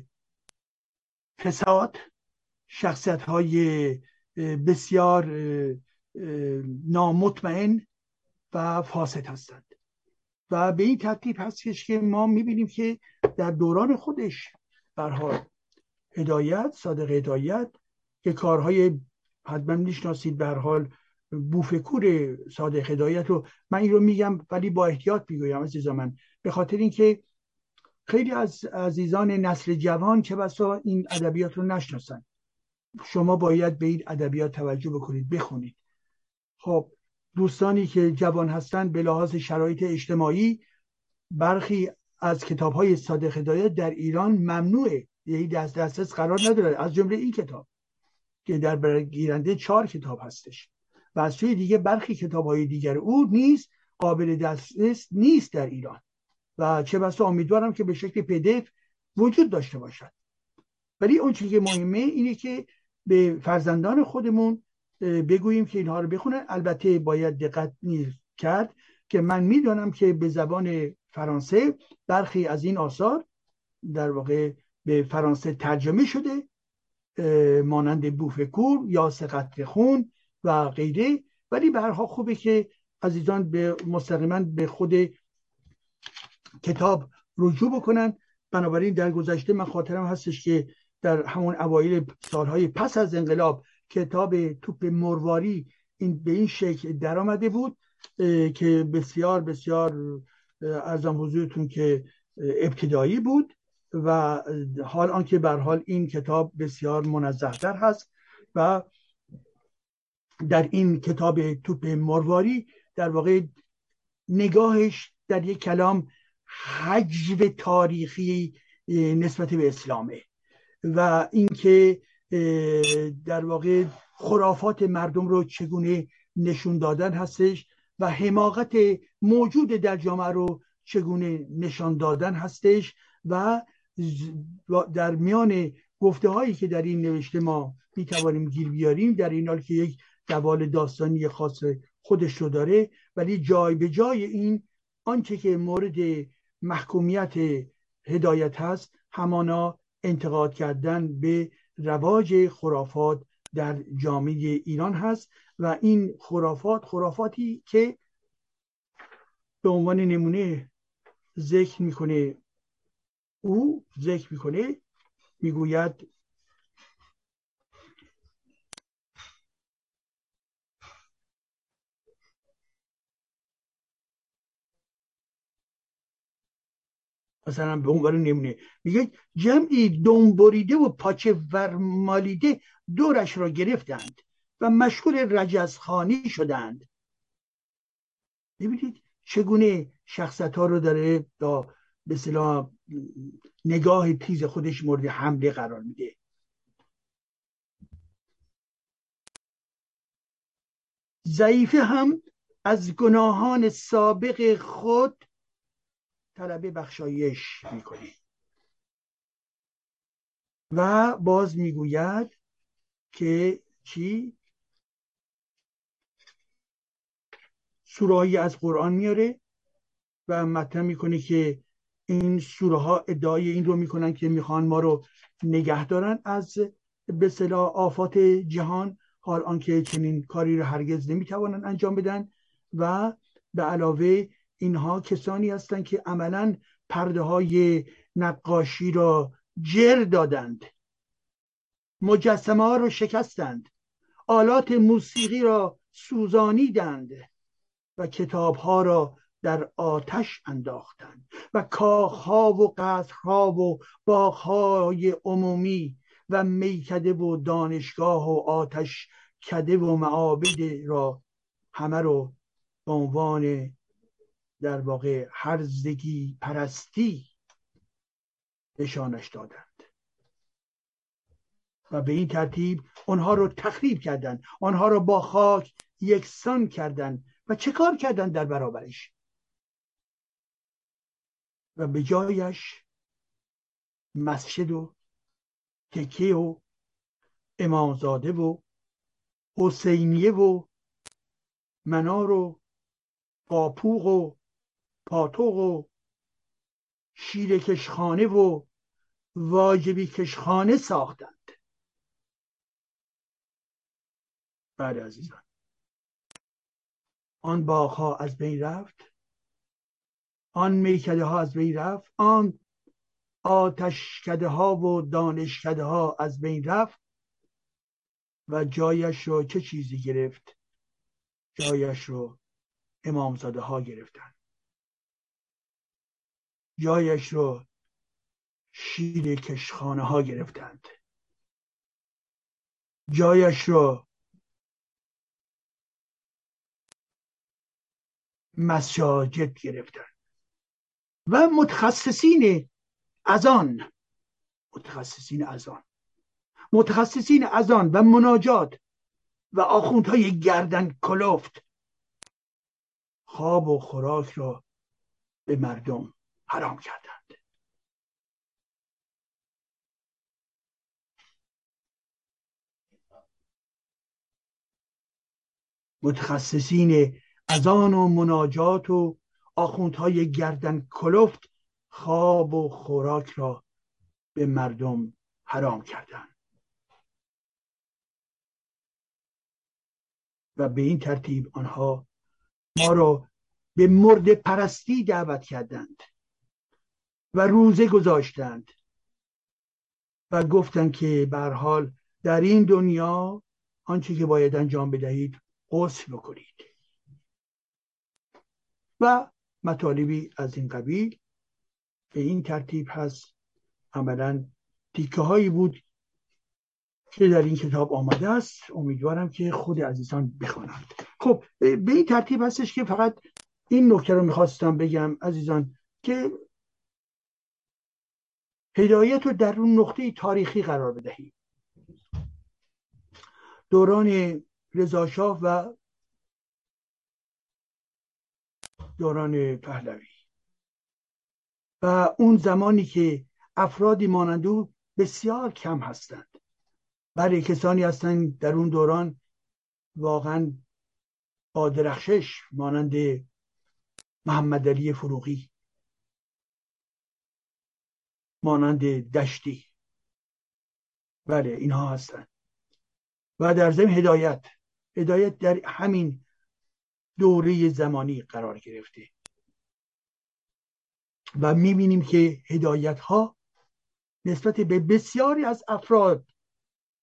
فساد شخصیت های بسیار نامطمئن و فاسد هستند. و به این ترتیب هستش که ما می‌بینیم که در دوران خودش برحال هدایت صادق هدایت که کارهای حتما می‌شناسید به حال بوفکور صادق هدایت رو. من این رو میگم ولی با احتیاط می‌گویم عزیز من. به خاطر اینکه خیلی از عزیزان نسل جوان که بسا این ادبیات رو نشناسن. شما باید به این ادبیات توجه بکنید بخونید. خب دوستانی که جوان هستند به لحاظ شرایط اجتماعی برخی از کتاب های صادق هدایت در ایران ممنوعه. یعنی دست دسترس قرار نداره. از جمله این کتاب. که در برگیرنده چهار کتاب هستش. و از سوی دیگه برخی کتاب های دیگر او نیست قابل دسترس نیست در ایران. و چه بسا امیدوارم که به شکل پدف وجود داشته باشد. ولی اون چیزی که مهمه اینه که به فرزندان خودمون بگوییم که اینها رو بخونن البته باید دقت کرد که من می‌دانم که به زبان فرانسه برخی از این آثار در واقع به فرانسه ترجمه شده. مانند بوفکور یا سقط خون و غیره. ولی به خوبه که عزیزان به مستقیما به خود کتاب رجوع بکنن. بنابراین در گذشته من خاطرم هستش که در همون اوایل سالهای پس از انقلاب کتاب توپ مرواری این به این شکل درآمده بود که بسیار بسیار ارزم حضورتون که ابتدایی بود. و حال آنکه بر حال این کتاب بسیار منظهتر هست و در این کتاب توپ مرواری در واقع نگاهش در یک کلام حجو تاریخی نسبت به اسلامه و اینکه در واقع خرافات مردم رو چگونه نشون دادن هستش و حماقت موجود در جامعه رو چگونه نشان دادن هستش و در میان گفته هایی که در این نوشته ما می توانیم گیر بیاریم در این حال که یک دوال داستانی خاص خودش رو داره ولی جای به جای این آنچه که مورد محکومیت هدایت هست همانا انتقاد کردن به رواج خرافات در جامعه ایران هست و این خرافات خرافاتی که به عنوان نمونه ذکر می‌کنه او ذکر می‌کنه می‌گوید مثلا به عنوان نمونه. میگه جمعی دنبریده و پاچه ورمالیده دورش را گرفتند و مشغول رجزخانی شدند. ببینید چگونه شخصت ها رو داره با به نگاه تیز خودش مورد حمله قرار میده. ضعیفه هم از گناهان سابق خود طلب بخشایش می‌کنه. و باز می‌گوید که چی؟ سورهایی از قرآن میاره و مطرح می‌کنه که این سوره ها ادعای این رو می‌کنن که می‌خوان ما رو نگه دارن. از به صلاح آفات جهان حال آنکه چنین کاری رو هرگز نمی‌توانند انجام بدن و به علاوه اینها کسانی هستند که عملا پرده های نقاشی را جر دادند. مجسمه ها رو شکستند. آلات موسیقی را سوزانیدند و کتاب ها را در آتش انداختند و کاخها و قصرها و باغهای عمومی و میکده و دانشگاه و آتش کده و معابد را همه رو به عنوان در واقع هرزگی پرستی نشانش دادند. و به این ترتیب آنها رو تخریب کردند. آنها رو با خاک یکسان کردند. و چه کار کردند در برابرش؟ و به جایش مسجد و تکیه و امامزاده و حسینیه و منار و قاپوق و پاتوق و شیر کشخانه و واجبی کشخانه ساختند. بله عزیزان. آن باغها از بین رفت. آن میکده ها از بین رفت آن آتشکده ها و دانشکده ها از بین رفت و جایش رو چه چیزی گرفت؟ جایش رو امامزاده ها گرفتن جایش رو شیر کشخانه ها گرفتند. جایش رو مساجد گرفتند. و متخصصین از آن. متخصصین از آن. متخصصین از آن و مناجات و آخوندهای گردن کلفت. خواب و خوراک را به مردم حرام کردند. متخصصین از آن و مناجات و آخوندهای گردن کلفت خواب و خوراک را به مردم حرام کردند. و به این ترتیب آنها ما را به مرد پرستی دعوت کردند و روزه گذاشتند و گفتند که به حال در این دنیا آنچه که باید انجام بدهید غسل بکنید. و مطالبی از این قبیل به این ترتیب هست. عملا تیکه هایی بود که در این کتاب آمده است. امیدوارم که خود عزیزان بخوانند. خب به این ترتیب هستش که فقط این نکته رو می‌خواستم بگم عزیزان که هدایت رو در اون نقطه تاریخی قرار بدهیم. دوران رضاشاه و دوران پهلوی. و اون زمانی که افرادی مانند او بسیار کم هستند. برای کسانی هستند در اون دوران واقعا با درخشش مانند محمد علی فروغی مانند دشتی. بله اینها هستند. و در ضمن هدایت هدایت در همین دوره زمانی قرار گرفته. و می‌بینیم که هدایت ها نسبت به بسیاری از افراد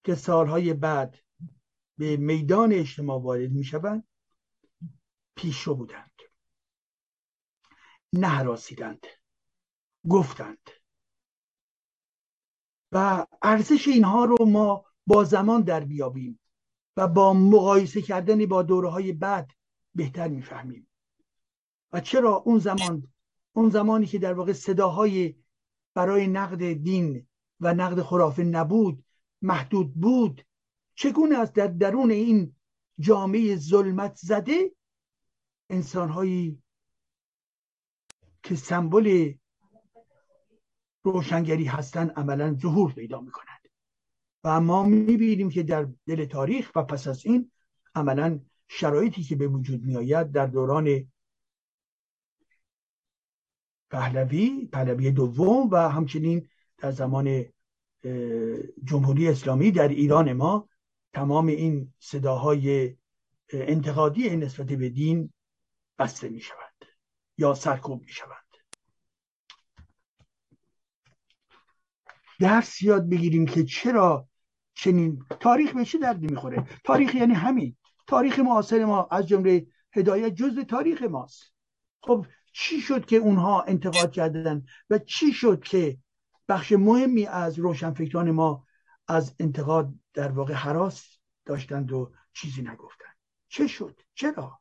که سالهای بعد به میدان اجتماع وارد می‌شوند پیشرو بودند. نهراسیدند. گفتند. و ارزش اینها رو ما با زمان در بیابیم و با مقایسه کردن با دوره های بعد بهتر می‌فهمیم. و چرا اون زمان اون زمانی که در واقع صداهای برای نقد دین و نقد خرافه نبود محدود بود چگونه است در درون این جامعه ظلمت زده؟ انسانهایی که سمبل روشنگری هستند عملا ظهور پیدا می‌کنند. و ما می‌بینیم که در دل تاریخ و پس از این عملا شرایطی که به وجود میآید در دوران پهلوی پهلوی دوم و همچنین در زمان جمهوری اسلامی در ایران ما تمام این صداهای انتقادی نسبت به دین بسته می شود یا سرکوب می شوند درس یاد بگیریم که چرا چنین تاریخ به چه درد می‌خوره؟ تاریخ یعنی همین. تاریخ معاصر ما از جمله هدایت جزء تاریخ ماست. خب چی شد که اونها انتقاد کردن و چی شد که بخش مهمی از روشنفکران ما از انتقاد در واقع حراس داشتند و چیزی نگفتند؟ چه شد؟ چرا؟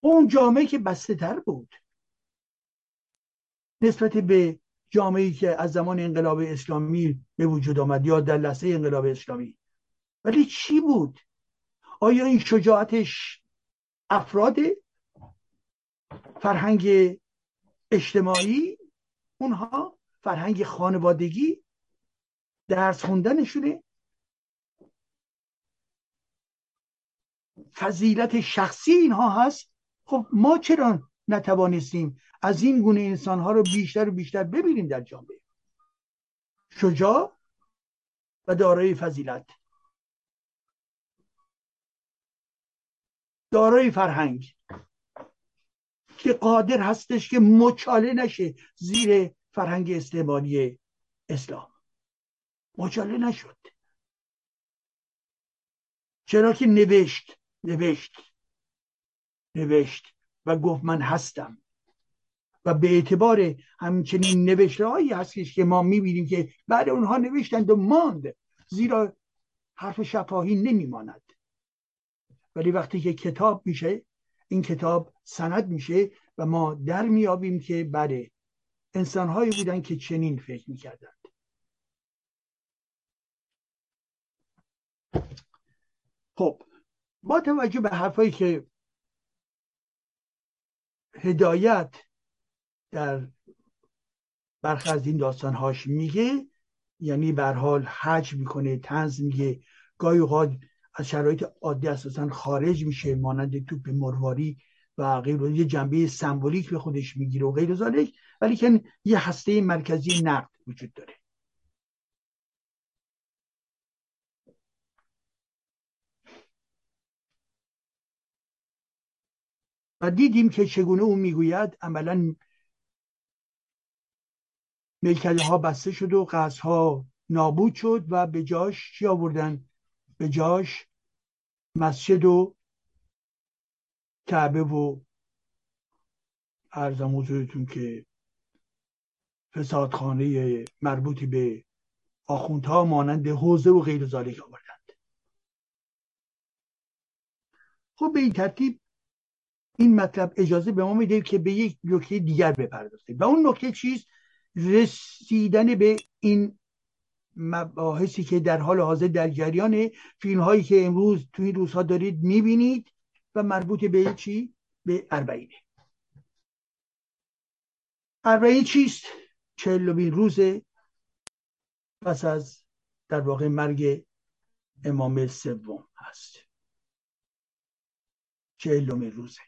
اون جامعه که بسته تر بود. نسبت به جامعه که از زمان انقلاب اسلامی به وجود آمد یا در لحظه انقلاب اسلامی. ولی چی بود؟ آیا این شجاعتش افراد فرهنگ اجتماعی اونها فرهنگ خانوادگی درس خوندنشونه؟ فضیلت شخصی اینها هست؟ خب ما چرا نتوانستیم از این گونه انسان ها رو بیشتر و بیشتر ببینیم در جامعه؟ شجاع و دارای فضیلت. دارای فرهنگ که قادر هستش که مچاله نشه زیر فرهنگ استعمالی اسلام. مچاله نشد. چرا که نوشت نوشت نوشت و گفت من هستم. و به اعتبار همچنین نوشته هایی هستش که ما می‌بینیم که بعد اونها نوشتند و ماند زیرا حرف شفاهی نمیماند. ولی وقتی که کتاب میشه این کتاب سند میشه و ما در میابیم که بله انسانهایی بودن که چنین فکر می‌کردند. خب با توجه به حرفایی که هدایت در برخی از این داستانهاش میگه یعنی بر حال حج می‌کنه تنز میگه گاهی اوقات از شرایط عادی اساسا خارج میشه مانند توپ مرواری و غیر یه جنبه سمبولیک به خودش می‌گیره و غیر ذالک ولی که یه هسته مرکزی نقد وجود داره. و دیدیم که چگونه او می‌گوید عملا ملکده ها بسته شد و قصد ها نابود شد و به جاش چی آوردن؟ به جاش مسجد و کعبه و ارزم حضورتون که فسادخانه مربوطی به آخوندها مانند حوزه و غیر ذالک آوردند. خب به این ترتیب این مطلب اجازه به ما میده که به یک نکته دیگر بپردازیم. و اون نکته چیست؟ رسیدن به این مباحثی که در حال حاضر در جریان فیلم هایی که امروز توی این روزها دارید می‌بینید و مربوط به چی؟ به اربعینه اربعین چیست؟ چهلمین روز پس از در واقع مرگ امام سوم هست چهلمین روزه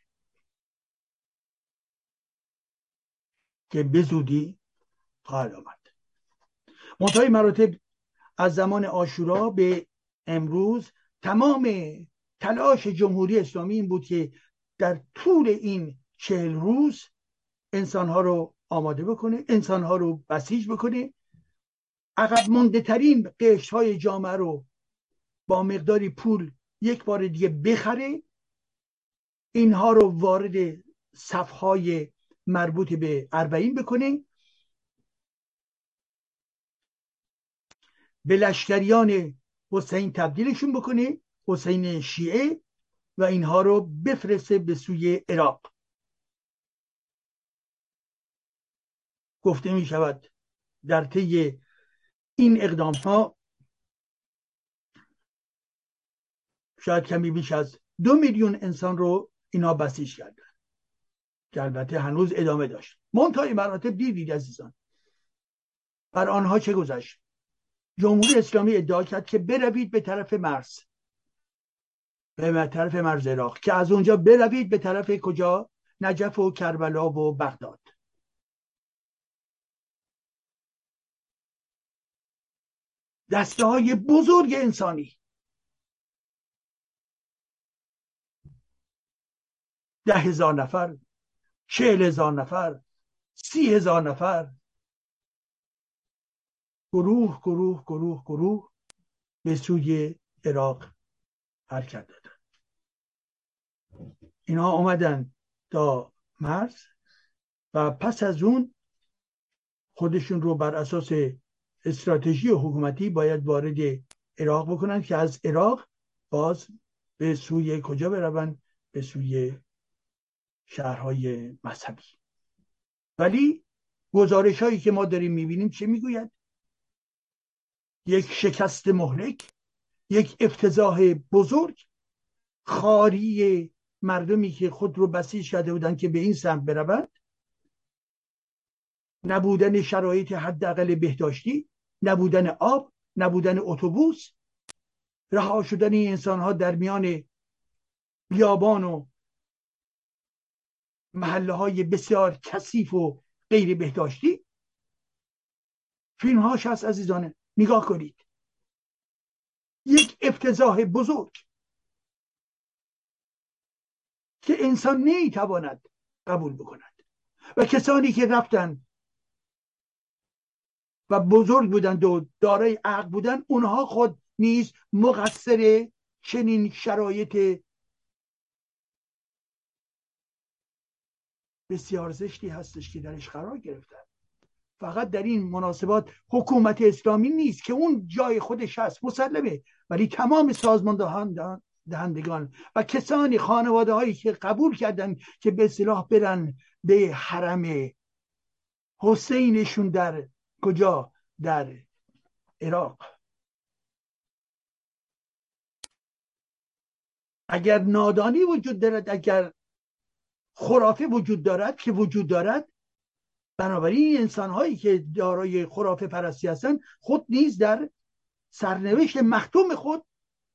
که به زودی خواهد آمد منتهای مراتب از زمان آشورا به امروز تمام تلاش جمهوری اسلامی این بود که در طول این چهل روز انسانها رو آماده بکنه انسانها رو بسیج بکنه. عقب مونده ترین قشت های جامعه رو با مقداری پول یک بار دیگه بخره. اینها رو وارد صفهای مربوط به اربعین بکنه. به لشکریان حسین تبدیلشون بکنه حسین شیعه و اینها رو بفرسته به سوی عراق. گفته می شود در طی این اقدام ها شاید کمی بیش از دو میلیون انسان رو اینا بسیج کردن. که البته هنوز ادامه داشت. منتهای مراتب دیدید عزیزان بر آنها چه گذشت؟ جمهوری اسلامی ادعا کرد که بروید به طرف مرز. به طرف مرز عراق. که از اونجا بروید به طرف کجا؟ نجف و کربلا و بغداد. دسته های بزرگ انسانی. ده هزار نفر چهل هزار نفر سی هزار نفر گروه گروه گروه گروه به سوی عراق حرکت دادن اینا آمدن تا مرز و پس از اون خودشون رو بر اساس استراتژی حکومتی باید وارد عراق بکنن که از عراق باز به سوی کجا بروند؟ به سوی شهرهای مذهبی. ولی گزارش هایی که ما داریم می‌بینیم چه می‌گوید؟ یک شکست مهلک یک افتضاح بزرگ خاری مردمی که خود رو بسیج کرده بودند که به این سمت بروند نبودن شرایط حداقل بهداشتی نبودن آب نبودن اتوبوس. رها شدن این انسان ها در میان بیابان و محله های بسیار کثیف و غیر بهداشتی. فیلم هاش هست عزیزانه نگاه کنید. یک افتضاح بزرگ که انسان نمی‌تواند قبول بکند. و کسانی که رفتن و بزرگ بودند و دارای عقل بودند اونها خود نیز مقصر چنین شرایط بسیار زشتی هستش که درش قرار گرفتن. فقط در این مناسبات حکومت اسلامی نیست که اون جای خودش هست مسلمه. ولی تمام سازمان دهندگان و کسانی خانواده هایی که قبول کردن که به اصطلاح برن به حرم حسینشون در کجا؟ در عراق. اگر نادانی وجود دارد اگر خرافه وجود دارد که وجود دارد بنابراین این انسان هایی که دارای خرافه پرستی هستند خود نیز در سرنوشت مختوم خود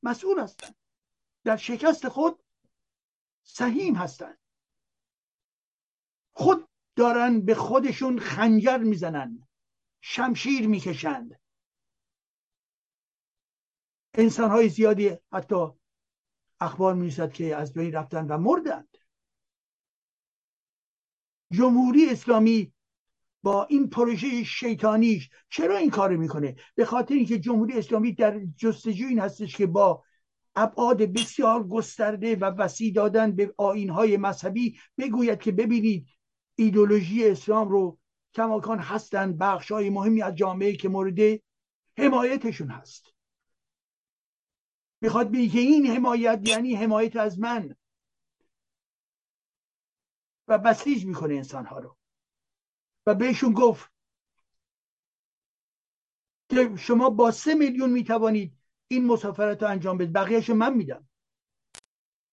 مسئول هستند در شکست خود سهیم هستند خود دارن به خودشون خنجر می‌زنند شمشیر می‌کشند. انسان های زیادی حتی اخبار می‌رسد که از بین رفتن و مردند. جمهوری اسلامی با این پروژه شیطانیش چرا این کار می‌کنه؟ به خاطر اینکه جمهوری اسلامی در جستجوی این هستش که با ابعاد بسیار گسترده و وسیع دادن به های مذهبی بگوید که ببینید ایدولوژی اسلام رو کماکان هستند بخش های مهمی از جامعه که مورد حمایتشون هست. می‌خواد بگه که این حمایت یعنی حمایت از من. و بسیج می‌کنه انسان ها رو. و بهشون گفت که شما با سه میلیون می‌توانید این مسافرت رو انجام بدید. بقیهش من میدم.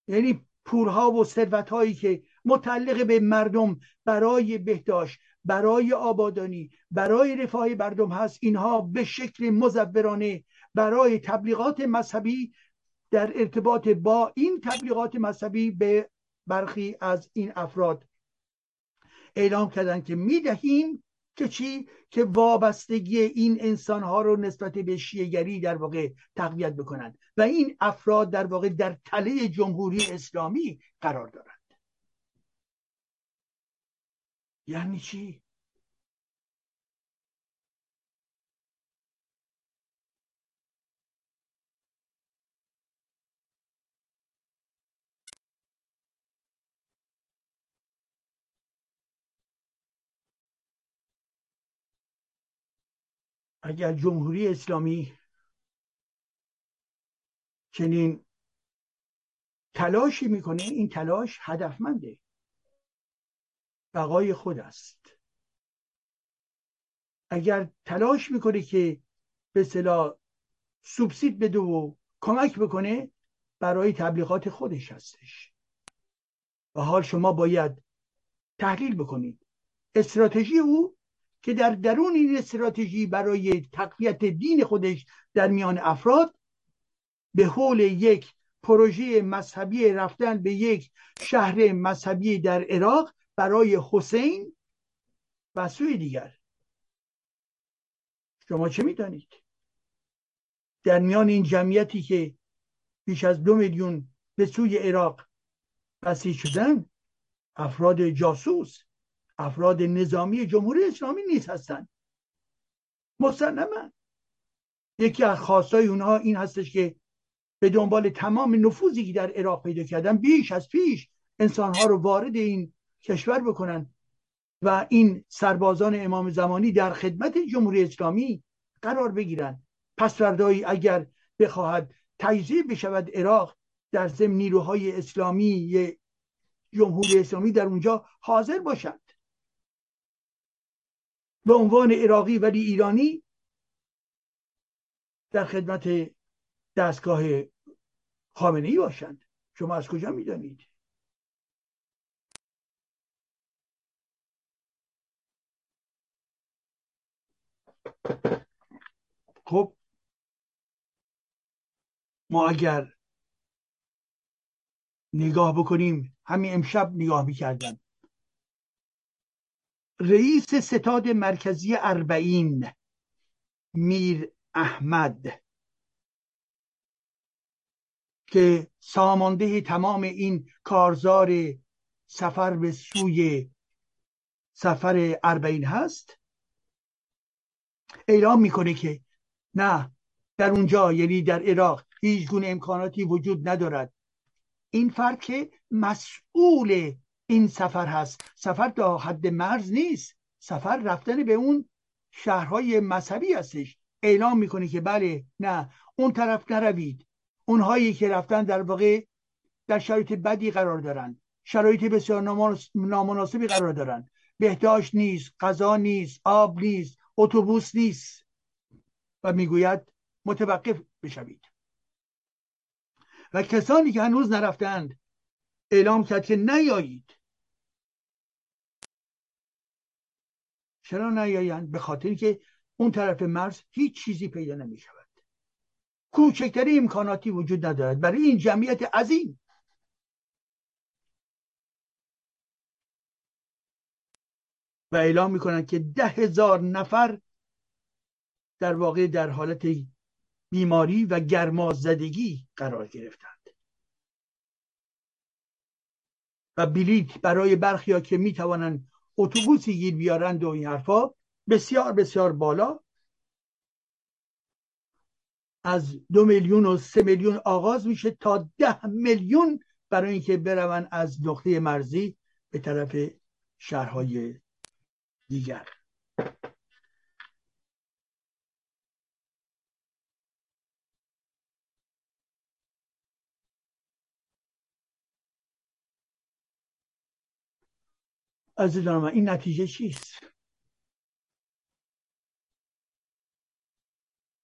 یعنی پورها و ثروت هایی که متعلق به مردم برای بهداشت برای آبادانی برای رفاه مردم هست اینها به شکل مزورانه برای تبلیغات مذهبی در ارتباط با این تبلیغات مذهبی به برخی از این افراد اعلام کردن که می‌دهیم که چی؟ که وابستگی این انسان ها رو نسبت به شیعگری در واقع تقویت بکنند و این افراد در واقع در تله جمهوری اسلامی قرار دارند. یعنی چی؟ اگر جمهوری اسلامی چنین تلاشی می‌کنه این تلاش هدفمنده. بقای خود است. اگر تلاش می‌کنه که به صلاح سوبسید بده و کمک بکنه برای تبلیغات خودش هستش. و حال شما باید تحلیل بکنید. استراتژی او که در درون این استراتژی برای تقویت دین خودش در میان افراد به حول یک پروژه مذهبی رفتن به یک شهر مذهبی در عراق برای حسین و سوی دیگر. شما چه می‌دانید؟ در میان این جمعیتی که بیش از دو میلیون به سوی عراق بسیج شدن افراد جاسوس افراد نظامی جمهوری اسلامی نیست هستند مسلما یکی از خواستای اونها این هستش که به دنبال تمام نفوذی که در عراق پیدا کردن بیش از پیش انسانها رو وارد این کشور بکنن و این سربازان امام زمانی در خدمت جمهوری اسلامی قرار بگیرن. پس فردایی اگر بخواهد تجزیه بشود عراق در ضمن نیروهای اسلامی جمهوری اسلامی در اونجا حاضر باشند به عنوان عراقی ولی ایرانی در خدمت دستگاه خامنه ای باشند. شما از کجا می‌دانید؟ خب ما اگر نگاه بکنیم همین امشب نگاه می‌کردم. رئیس ستاد مرکزی اربعین میر احمد که سامانده تمام این کارزار سفر به سوی سفر اربعین هست اعلام می‌کنه که نه در اونجا یعنی در عراق هیچ گونه امکاناتی وجود ندارد. این فرد که مسئول این سفر هست. سفر تا حد مرز نیست. سفر رفتن به اون شهرهای مذهبی هستش. اعلام می‌کنه که بله نه اون طرف نروید. اونهایی که رفتن در واقع در شرایط بدی قرار دارن. شرایط بسیار نامناسبی قرار دارن. بهداشت نیست غذا نیست آب نیست اتوبوس نیست. و می‌گوید متوقف بشوید. و کسانی که هنوز نرفتند اعلام کرد که نیایید. چرا نیایند؟ به خاطر که اون طرف مرز هیچ چیزی پیدا نمی شود کوچکتری امکاناتی وجود ندارد. برای این جمعیت عظیم. و اعلام می‌کنند که ده هزار نفر در واقع در حالت بیماری و گرمازدگی قرار گرفتند. و بلیت برای برخی که می‌توانند اتوبوسی گیر بیارند و این حرفا بسیار بسیار بالا. از دو میلیون و سه میلیون آغاز میشه تا ده میلیون برای اینکه برون از نقطه مرزی به طرف شهرهای دیگر. عزیزان من این نتیجه چیست؟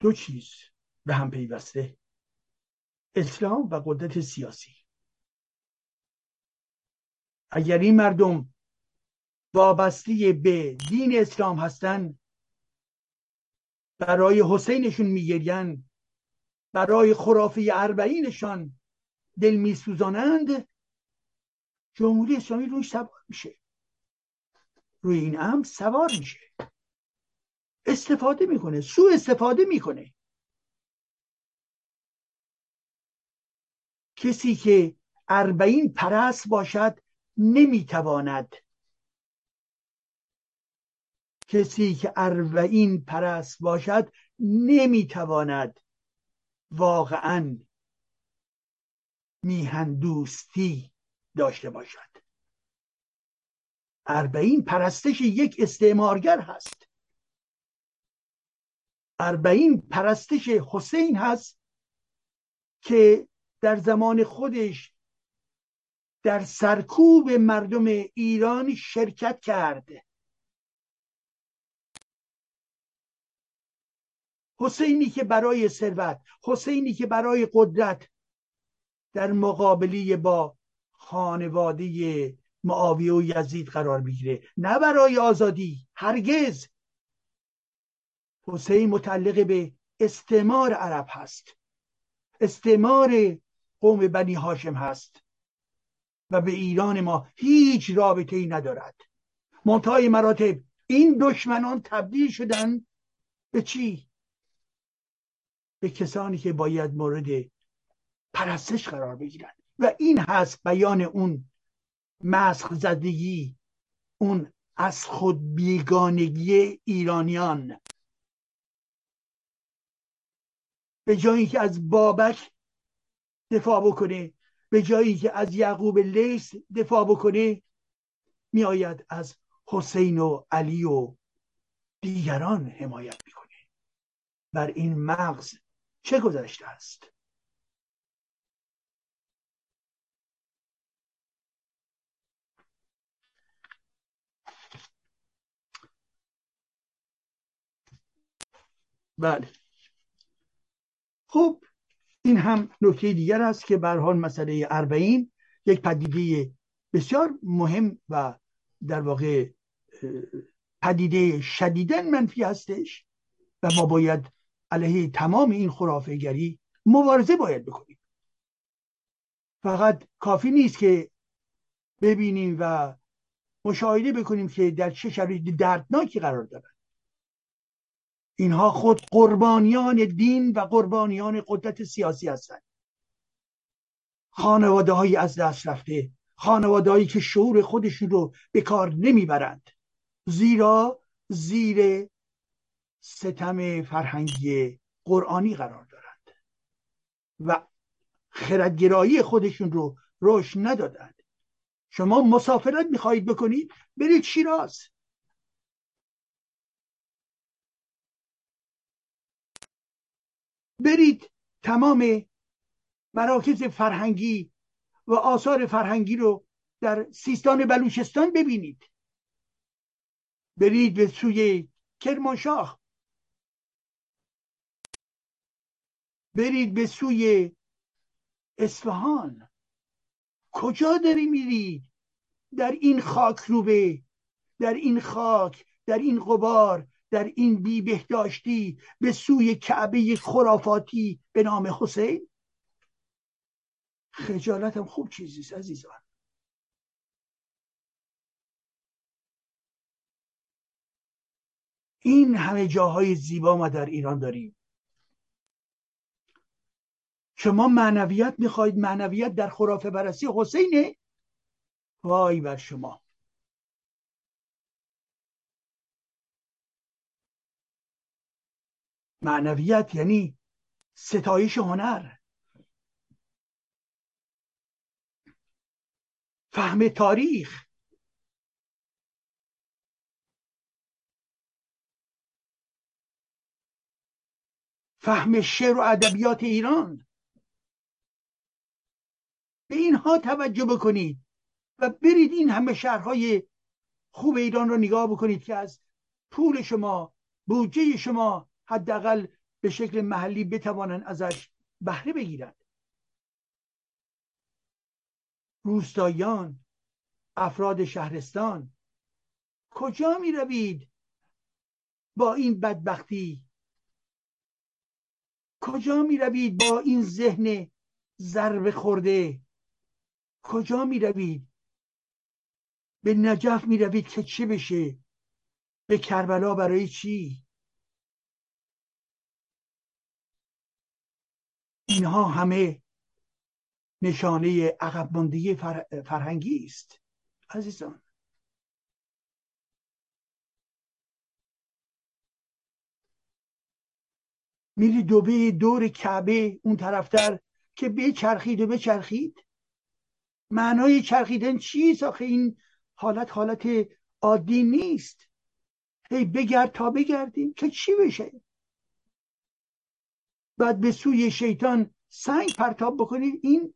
دو چیز به هم پیوسته اسلام و قدرت سیاسی. اگر این مردم وابسته به دین اسلام هستند برای حسینشون میگرین برای خرافه اربعینشان دل میسوزانند جمهوری اسلامی روش سوار میشه. روی این امر سوار میشه. استفاده می‌کنه سو استفاده می‌کنه. کسی که اربعین پرست باشد نمی‌تواند کسی که اربعین پرست باشد نمی‌تواند واقعا میهن دوستی داشته باشد. اربعین پرستش یک استعمارگر هست. اربعین پرستش حسین هست که در زمان خودش در سرکوب مردم ایران شرکت کرده. حسینی که برای ثروت حسینی که برای قدرت در مقابلی با خانواده معاویه و یزید قرار بگیره نه برای آزادی هرگز. حسین متعلق به استعمار عرب هست. استعمار قوم بنی هاشم هست. و به ایران ما هیچ رابطه ای ندارد. منتهای مراتب این دشمنان تبدیل شدن به چی؟ به کسانی که باید مورد پرستش قرار بگیرن. و این هست بیان اون مسخ زدگی اون از خود بیگانگی ایرانیان. به جایی که از بابک دفاع بکنه به جایی که از یعقوب لیس دفاع بکنه میآید از حسین و علی و دیگران حمایت می‌کنه. بر این مغز چه گذشته است؟ بله. خب این هم نکته دیگر است که به حال مسئله اربعین یک پدیده بسیار مهم و در واقع پدیده شدیدن منفی هستش و ما باید علیه تمام این خرافه گری مبارزه باید بکنیم. فقط کافی نیست که ببینیم و مشاهده بکنیم که در چه شرایط دردناکی قرار دارن اینها خود قربانیان دین و قربانیان قدرت سیاسی هستند. خانواده های از دست رفته خانواده هایی که شعور خودشون رو به کار نمی‌برند. زیرا زیر ستم فرهنگی قرآنی قرار دارند. و خردگرایی خودشون رو رشد ندادند. شما مسافرت می‌خواهید بکنید برید شیراز. برید تمام مراکز فرهنگی و آثار فرهنگی رو در سیستان بلوچستان ببینید. برید به سوی کرمانشاه. برید به سوی اصفهان. کجا داری میرید در این خاک روبه در این خاک در این غبار در این بی بهداشتی به سوی کعبه خرافاتی به نام حسین؟ خجالتم خوب چیزیست عزیزان. این همه جاهای زیبا ما در ایران داریم. شما معنویت می‌خواهید معنویت در خرافه برسی حسینه؟ وای بر شما. معنویت یعنی ستایش هنر. فهم تاریخ. فهم شعر و ادبیات ایران. به اینها توجه بکنید و برید این همه شهرهای خوب ایران رو نگاه بکنید که از پول شما بودجه شما حداقل به شکل محلی بتوانند ازش بهره بگیرند. روستایان افراد شهرستان کجا می روید با این بدبختی. کجا می روید با این ذهن ضربه خورده؟ کجا می روید به نجف می روید که چه بشه؟ به کربلا برای چی؟ اینها همه نشانه عقب ماندگی فرهنگی است. عزیزان. میری دوبه دور کعبه اون طرفتر که بچرخید و بچرخید. معنای چرخیدن چیست آخه؟ این حالت حالت عادی نیست. هی بگرد تا بگردیم. که چی بشه؟ بعد به سوی شیطان سنگ پرتاب بکنید. این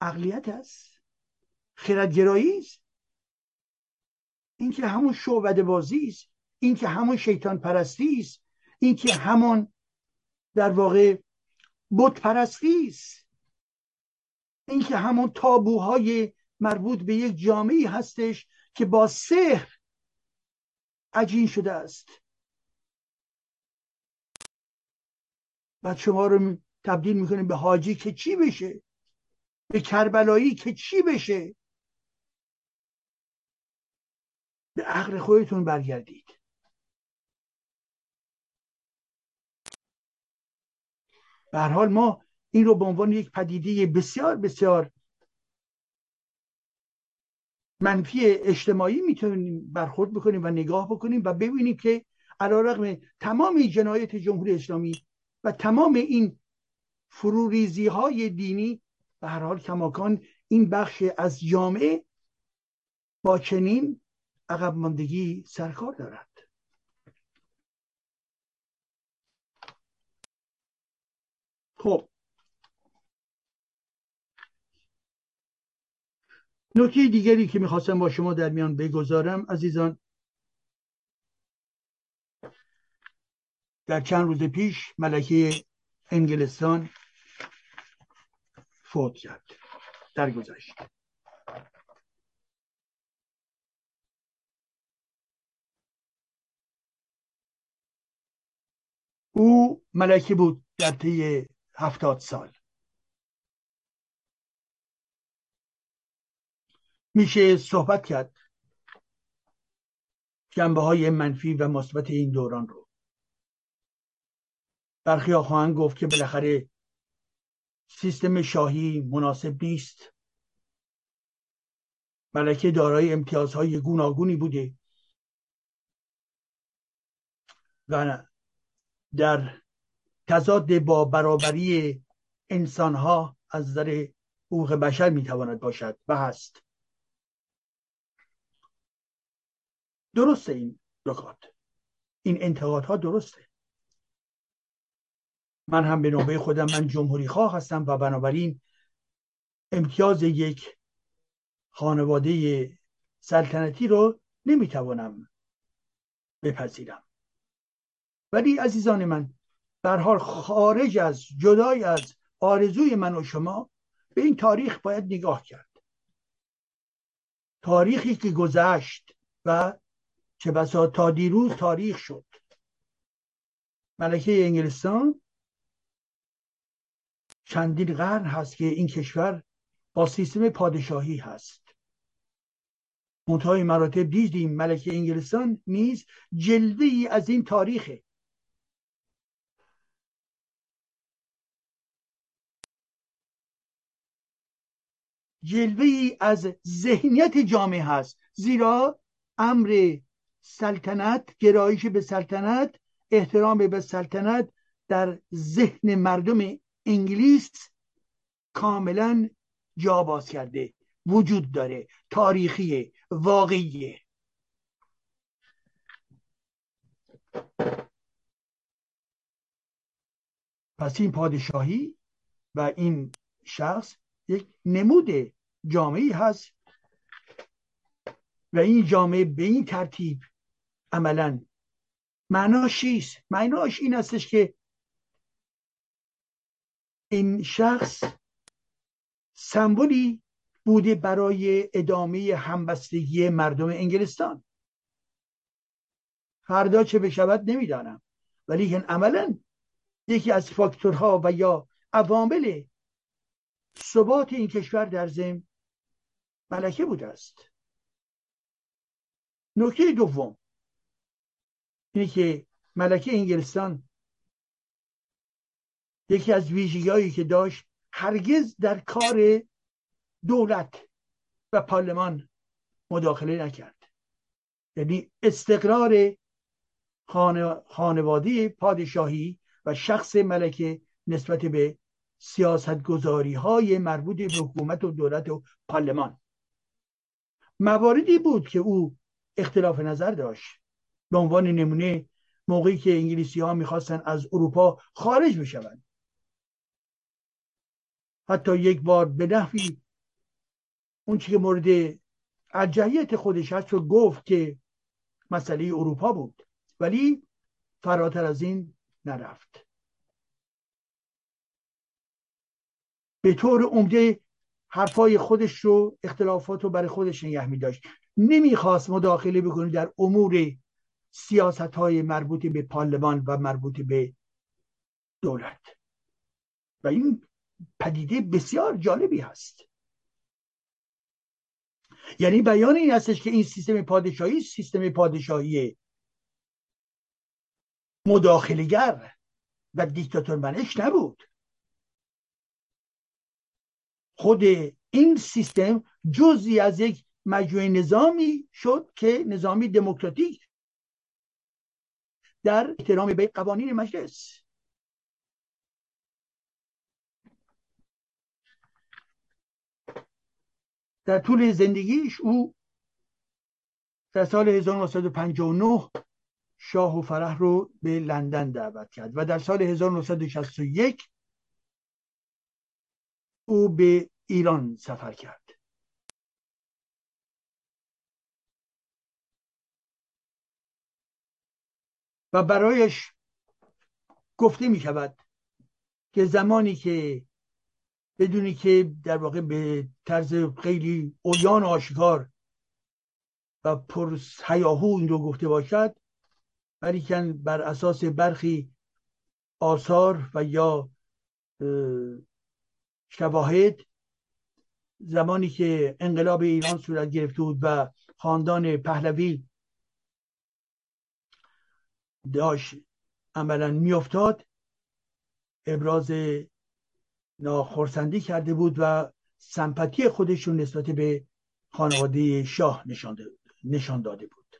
عقلیت است. خردگرایی است. این که همون شعبد بازی است. این که همون شیطان پرستی است. این که همون در واقع بت پرستی است. این که همون تابوهای مربوط به یک جامعه هستش که با سحر عجین شده است. بعد شما رو تبدیل می‌کنیم به حاجی که چی بشه؟ به کربلایی که چی بشه؟ به عقل خودتون برگردید. به حال ما این رو به عنوان یک پدیده بسیار بسیار منفی اجتماعی می‌تونیم برخورد بکنیم و نگاه بکنیم و ببینیم که رقم تمام جنایت جمهوری اسلامی و تمام این فروریزی های دینی به هر حال کماکان این بخش از جامعه با چنین عقب ماندگی سرکار دارد. خب نکته دیگری که می‌خواستم با شما در میان بگذارم عزیزان. در چند روز پیش ملکه انگلستان فوت کرد در گذشت او ملکه بود در طی هفتاد سال. میشه صحبت کرد. جنبه های منفی و مثبت این دوران رو. برخی خواهند گفت که بالاخره سیستم شاهی مناسب نیست. ملکه دارای امتیازهای گوناگونی بوده. و در تضاد با برابری انسانها از نظر حقوق بشر می‌تواند باشد و هست. درسته این نکات این انتقادها درسته. من هم به نوبه خودم من جمهوری خواه هستم و بنابراین امتیاز یک خانواده سلطنتی رو نمی‌توانم بپذیرم. ولی عزیزان من در حال خارج از جدای از آرزوی من و شما به این تاریخ باید نگاه کرد. تاریخی که گذشت و چه بسا تا دیروز تاریخ شد. ملکه انگلستان چندین قرن هست که این کشور با سیستم پادشاهی هست. منتهای مراتب دیدیم ملکه انگلستان نیز جلوه ای از این تاریخه. جلوه ای از ذهنیت جامعه هست. زیرا امر سلطنت گرایش به سلطنت احترام به سلطنت در ذهن مردم انگلیس کاملا جا باز کرده وجود داره تاریخی واقعیه پس این پادشاهی و این شخص یک نمود جامعه هست و این جامعه به این ترتیب عملا. معناش چیست؟ معناش این هستش که این شخص سمبولی بوده برای ادامه همبستگی مردم انگلستان. فردا چه بشود نمی‌دانم. ولی عملا یکی از فاکتورها و یا عوامل ثبات این کشور در زم ملکه بوده است. نکته دوم. اینه که ملکه انگلستان یکی از ویژگیهایی که داشت هرگز در کار دولت و پارلمان مداخله نکرد. یعنی استقرار خانواده پادشاهی و شخص ملکه نسبت به سیاستگذاری های مربوط به حکومت و دولت و پارلمان. مواردی بود که او اختلاف نظر داشت. به عنوان نمونه موقعی که انگلیسی ها می‌خواستن از اروپا خارج بشوند. حتی یک بار به نحوی اون که مورد ارجحیت خودش هست و گفت که مسئله اروپا بود. ولی فراتر از این نرفت. به طور عمده حرفای خودش رو اختلافات رو برای خودش نگه می داشت نمی‌خواست مداخله بکنه در امور سیاست های مربوط به پارلمان و مربوط به دولت. و این پدیده بسیار جالبی هست. یعنی بیان این هستش که این سیستم پادشاهی سیستم پادشاهی مداخلگر و دیکتاتور منش نبود. خود این سیستم جزی از یک مجموعه نظامی شد که نظامی دموکراتیک در احترام به قوانین مجلس. در طول زندگیش او در سال 1959 شاه و فرح رو به لندن دعوت کرد و در سال 1961 او به ایران سفر کرد. و برایش گفته می شود که زمانی که بدونی که در واقع به طرز خیلی اویان آشکار و پر هیاهو این رو گفته باشد ولیکن بر اساس برخی آثار و یا شواهد زمانی که انقلاب ایران صورت گرفته بود و خاندان پهلوی داشت عملا میافتاد ابراز ناخرسندی کرده بود و سمپتی خودشون نسبت به خانواده شاه نشان داده بود.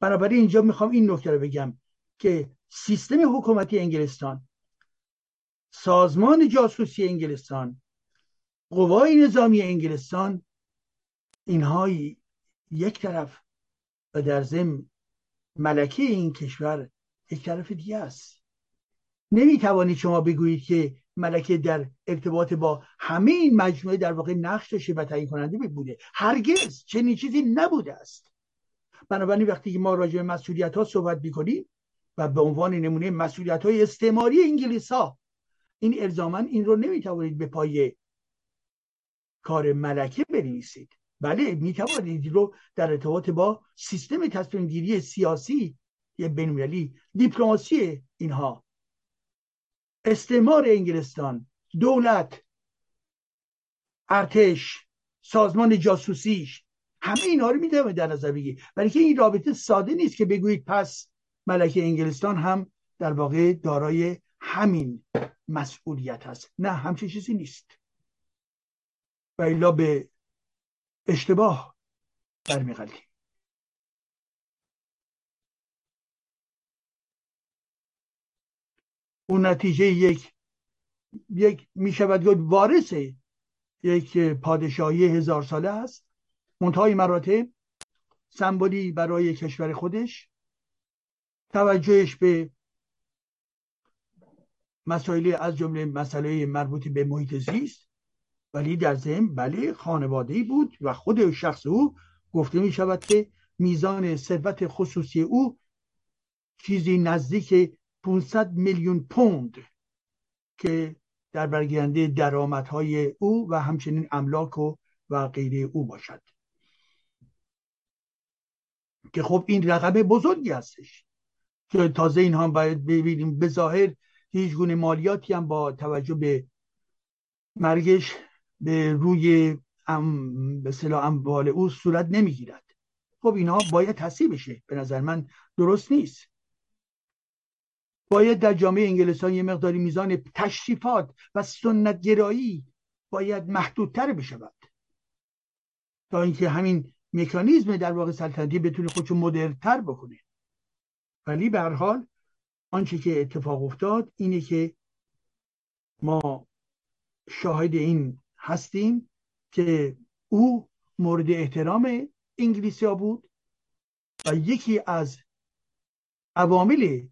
بنابراین اینجا می‌خوام این نکته رو بگم که سیستم حکومتی انگلستان سازمان جاسوسی انگلستان قوای نظامی انگلستان اینها یک طرف و در ضمن ملکه این کشور یک طرف دیگه است. نمی‌توانید شما بگویید که ملکه در ارتباط با همه این مجموعه در واقع نقش داشته و تعیین کننده بوده. هرگز چنین چیزی نبوده است. بنابراین وقتی که ما راجع به مسئولیت ها صحبت می‌کنیم و به عنوان نمونه مسئولیت های استعماری انگلیس ها این الزاما این رو نمی‌توانید به پای کار ملکه بنویسید. بله می‌توانید رو در ارتباط با سیستم تصمیم گیری سیاسی بینالمللی دیپلماسی اینها. استعمار انگلستان دولت ارتش سازمان جاسوسیش همه اینها رو می‌تونه در نظر بگیرید ولی که این رابطه ساده نیست که بگویید پس ملکه انگلستان هم در واقع دارای همین مسئولیت هست. نه همچین چیزی نیست. و به اشتباه برمیغلیم اون نتیجه یک یک می شود گفت وارث یک پادشاهی هزار ساله است. منتهای مراتب سمبولی برای کشور خودش توجهش به مسائل از جمله مسئله مربوط به محیط زیست ولی در ضمن بله خانواده بود و خود شخص او گفته می شود که میزان ثروت خصوصی او چیزی نزدیک 500 میلیون پوند که در برگیرنده درآمدهای او و همچنین املاک و و غیره او باشد. که خب این رقم بزرگی هستش که تازه این هم باید ببینیم. به ظاهر هیچ گونه مالیاتی هم با توجه به مرگش به روی ام به صلاح اموال او صورت نمی‌گیرد. خب اینها باید تصحیح بشه. به نظر من درست نیست. باید در جامعه انگلستان یه مقداری میزان تشریفات و سنت گرایی باید محدودتر بشود. تا اینکه همین مکانیزم در واقع سلطنتی بتونه خودشو مدرنتر بکنه. ولی به هر حال آنچه که اتفاق افتاد اینه که ما شاهد این هستیم که او مورد احترام انگلیسی ها بود و یکی از عوامل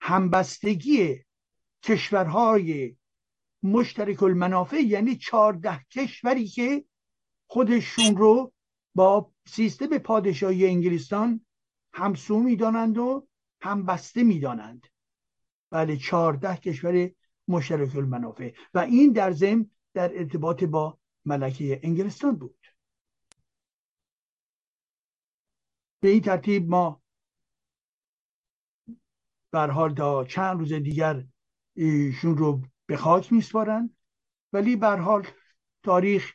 همبستگی کشورهای مشترک المنافع یعنی چهارده کشوری که خودشون رو با سیستم پادشاهی انگلستان همسو می‌دانند و همبسته می‌دانند. بله چهارده کشور مشترک المنافع. و این در ضمن در ارتباط با ملکه انگلستان بود. به این ترتیب ما بر حال تا چند روز دیگر ایشون رو به خاک میسپارن. ولی بر حال تاریخ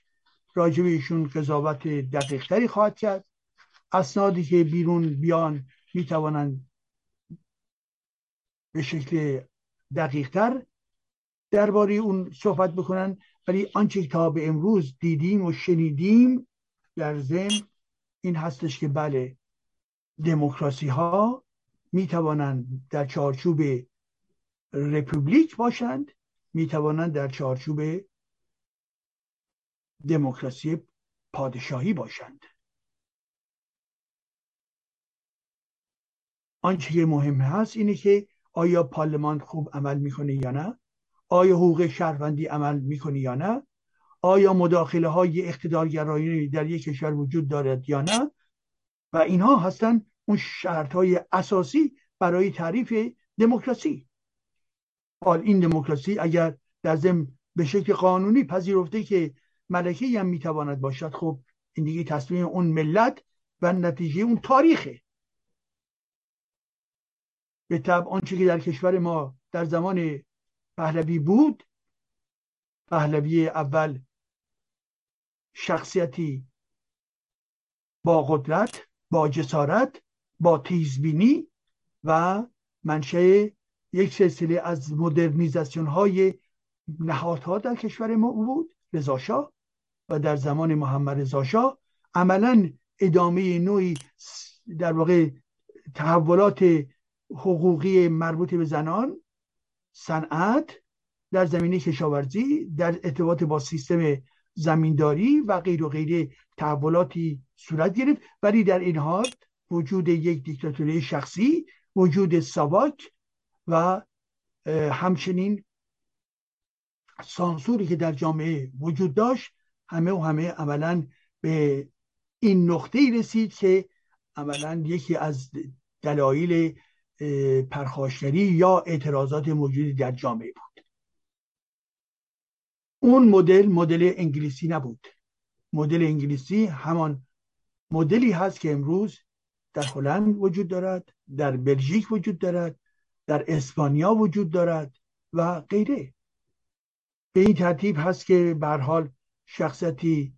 راجب ایشون قضاوت دقیقتری خواهد کرد. اسنادی که بیرون بیان می‌توانند به شکل دقیقتر درباره اون صحبت بکنن ولی آنچه تا به امروز دیدیم و شنیدیم در ضمن این هستش که بله دموکراسی ها می توانند در چارچوب رپوبلیک باشند می‌توانند در چارچوب دموکراسی پادشاهی باشند. آنچه مهم هست اینه که آیا پارلمان خوب عمل می‌کنه یا نه؟ آیا حقوق شهروندی عمل می‌کنه یا نه؟ آیا مداخله های اقتدارگرایی در یک کشور وجود دارد یا نه؟ و اینها هستند اون شرط های اساسی برای تعریف دموکراسی. حال این دموکراسی اگر در ضمن به شکل قانونی پذیرفته که ملکه هم می‌تواند باشد خب این دیگه تصمیم اون ملت و نتیجه اون تاریخه. به طب آنچه که در کشور ما در زمان پهلوی بود پهلوی اول شخصیتی با قدرت با جسارت با تیزبینی و منشه یک سلسله از مدرنیزاسیون های نهادها در کشور ما بود رضاشاه و در زمان محمد رضاشاه عملا ادامه نوعی در واقع تحولات حقوقی مربوط به زنان صنعت در زمینه کشاورزی در ارتباط با سیستم زمینداری و غیر و غیر تحولاتی صورت گرفت. ولی در این حال وجود یک دیکتاتوری شخصی وجود ساواک و همچنین سانسوری که در جامعه وجود داشت همه و همه عملا به این نقطه رسید که عملا یکی از دلایل پرخاشگری یا اعتراضات موجودی در جامعه بود. اون مدل مدل انگلیسی نبود. مدل انگلیسی همان مدلی هست که امروز در هلند وجود دارد در بلژیک وجود دارد در اسپانیا وجود دارد و غیره. به این ترتیب هست که به حال شخصیتی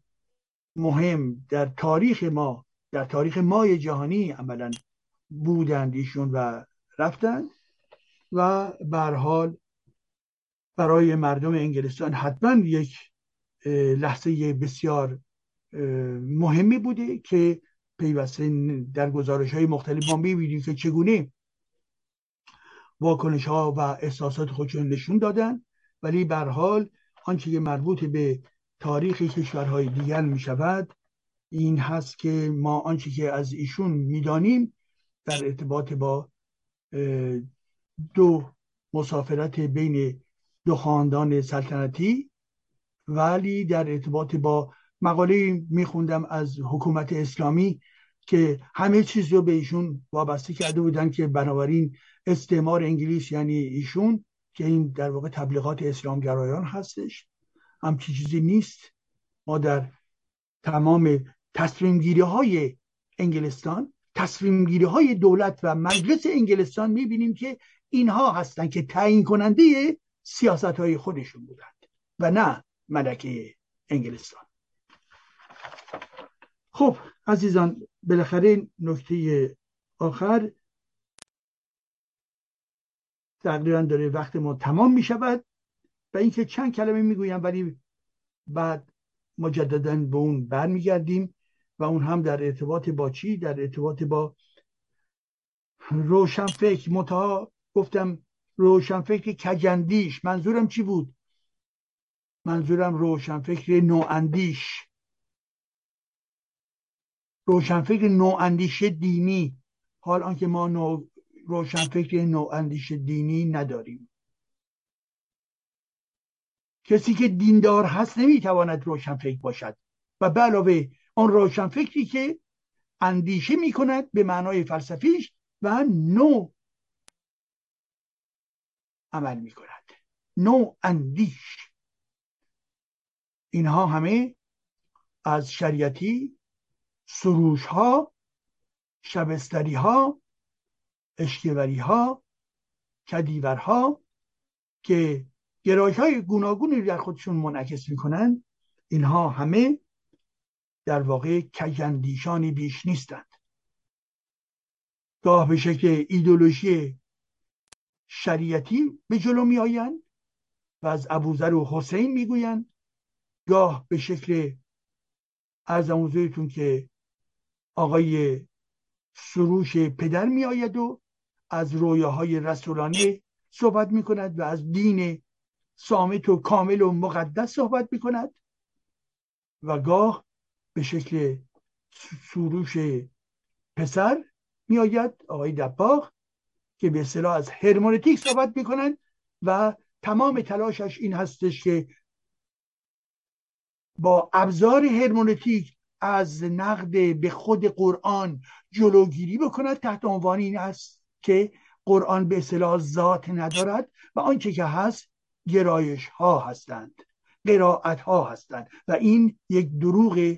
مهم در تاریخ ما در تاریخ مای جهانی عملا بودند ایشون و رفتند و حال برای مردم انگلستان حتما یک لحظه بسیار مهمی بوده که پیوسته در گزارش های مختلف ما می‌بینیم که چگونه واکنش ها و احساسات خودشون نشون دادن ولی به حال آنچه که مربوط به تاریخ کشورهای دیگر می شود این هست که ما آنچه که از ایشون می‌دانیم در ارتباط با دو مسافرت بین دو خاندان سلطنتی ولی در ارتباط با مقاله میخوندم از حکومت اسلامی که همه چیز رو به ایشون وابسته کرده بودن که بنابراین استعمار انگلیس یعنی ایشون که این در واقع تبلیغات اسلامگرایان هستش. همچی چیزی نیست. ما در تمام تصمیم گیری های انگلستان تصمیم گیری های دولت و مجلس انگلستان می‌بینیم که اینها هستند که تعیین کننده سیاست های خودشون بودند و نه ملکه انگلستان. خب عزیزان بالاخره نکته آخر. تقریبا داره وقت ما تمام می شود و اینکه چند کلمه می‌گویم ولی بعد مجددا به اون برمیگردیم. و اون هم در ارتباط با چی؟ در ارتباط با روشنفکر. متا گفتم روشنفکر کجندیش. منظورم چی بود؟ منظورم روشنفکر نواندیش. روشنفکر نواندیش دینی. حال آنکه ما نو روشنفکر نواندیش دینی نداریم. کسی که دیندار هست نمی‌تواند روشنفکر باشد. و به علاوه آن روشنفکری که اندیشه می کند به معنای فلسفیش و نو عمل می کند نو اندیش. اینها همه از شریعتی سروش ها شبستری ها اشکیوری ها کدیورها که گرایش های گوناگونی در خودشون منعکس می‌کنن اینها همه در واقع کجندیشانی بیش نیستند. گاه به شکل ایدولوژی شریعتی به جلو می آیند و از ابوذر و حسین می‌گویند. گاه به شکل ارزم که آقای سروش پدر می آید و از رویاهای رسولانه صحبت می کند و از دین سامت و کامل و مقدس صحبت می‌کند. و گاه به شکل سروش پسر میآید آقای دباغ که به اصطلاح از هرمونتیک صحبت می‌کنند و تمام تلاشش این هستش که با ابزار هرمونتیک از نقد به خود قرآن جلوگیری بکند. تحت عنوان این است که قرآن به اصطلاح ذات ندارد و آنچه که هست گرایش ها هستند قرائت ها هستند و این یک دروغ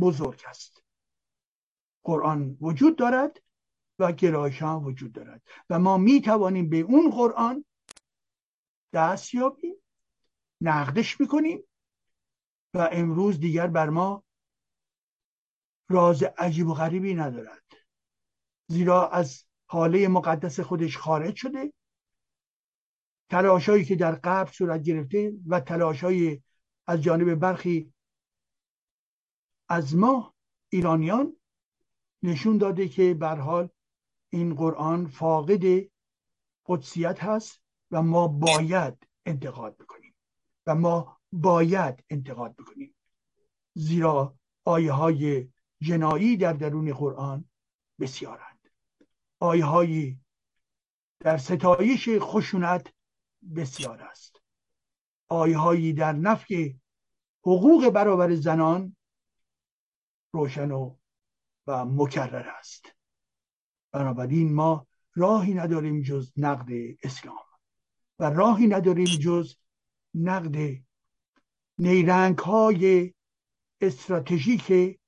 بزرگ است. قرآن وجود دارد و گرایش ها وجود دارد. و ما می توانیم به اون قرآن دست یابیم نقدش می‌کنیم و امروز دیگر بر ما راز عجیب و غریبی ندارد. زیرا از حاله مقدس خودش خارج شده. تلاشایی که در قبل صورت گرفته و تلاشای از جانب برخی از ما ایرانیان نشون داده که بر حال این قرآن فاقد قدسیت هست و ما باید انتقاد بکنیم و ما باید انتقاد بکنیم. زیرا آیه های جنایی در درون قرآن بسیارند. آیه های در ستایش خشونت بسیار است. آیه هایی در نفی حقوق برابر زنان روشن و, و مکرر است. بنابراین ما راهی نداریم جز نقد اسلام و راهی نداریم جز نقد نیرنگ های استراتژیک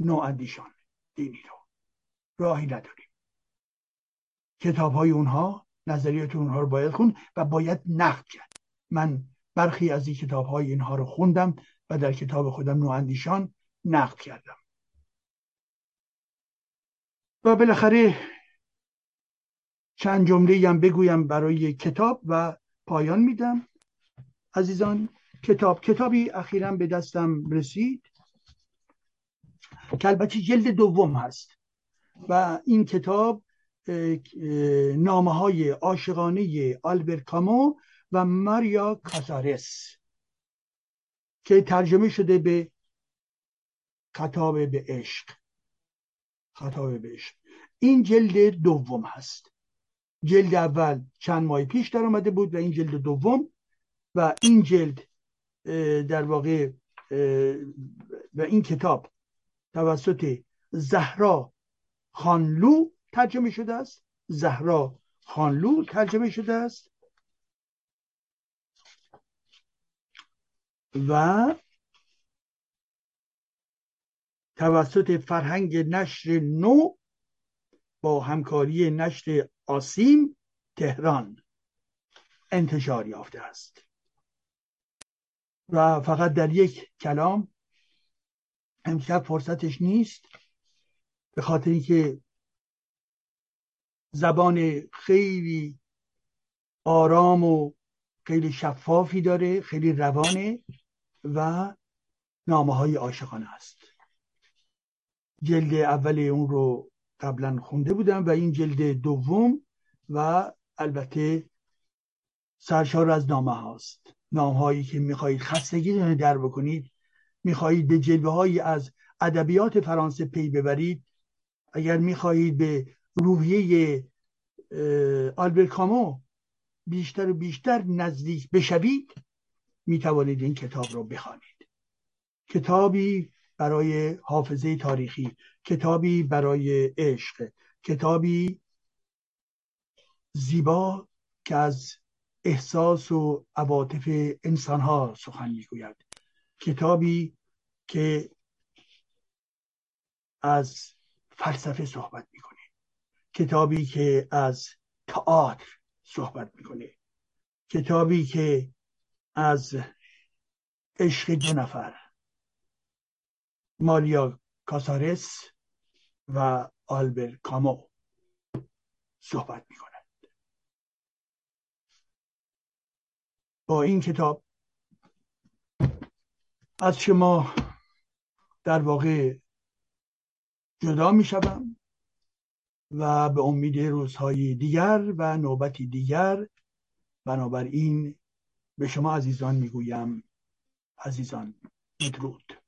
نواندیشان دینی رو. راهی نداریم. کتاب های اونها نظریات اونها رو باید خوند و باید نقد کرد. من برخی از این کتاب های اینها رو خوندم و در کتاب خودم نواندیشان نقد کردم. و بالاخره چند جمله هم بگویم برای کتاب و پایان میدم. عزیزان کتاب کتابی اخیرا به دستم رسید که جلد دوم هست و این کتاب نامه های عاشقانه آلبرت کامو و ماریا کازارس که ترجمه شده به خطاب به عشق. خطاب به عشق. این جلد دوم هست. جلد اول چند ماه پیش در آمده بود و این جلد دوم و این جلد در واقع و این کتاب توسط زهرا خانلو ترجمه شده است. زهرا خانلو ترجمه شده است. و توسط فرهنگ نشر نو با همکاری نشر آسیم تهران انتشار یافته است. و فقط در یک کلام امشب فرصتش نیست به خاطر اینکه زبان خیلی آرام و خیلی شفافی داره خیلی روانه و نامه های عاشقانه است. جلد اول اون رو قبلا خونده بودم و این جلد دوم و البته سرشار از نامه هاست. نامه هایی که می‌خواهید خستگی در بکنید می‌خواهید به جلوه هایی از ادبیات فرانسه پی ببرید. اگر می‌خواهید به روحیه آلبرت کامو بیشتر و بیشتر نزدیک بشوید می‌توانید این کتاب رو بخوانید. کتابی برای حافظه تاریخی کتابی برای عشق کتابی زیبا که از احساس و عواطف انسان ها سخن می‌گوید. کتابی که از فلسفه صحبت می‌کنه. کتابی که از تئاتر صحبت می‌کنه. کتابی که از عشق دو نفر مالیا کاسارس و آلبر کامو صحبت می‌کنه با این کتاب از شما در واقع جدا می شوم و به امید روزهای دیگر و نوبتی دیگر بنابراین به شما عزیزان می‌گویم عزیزان بدرود.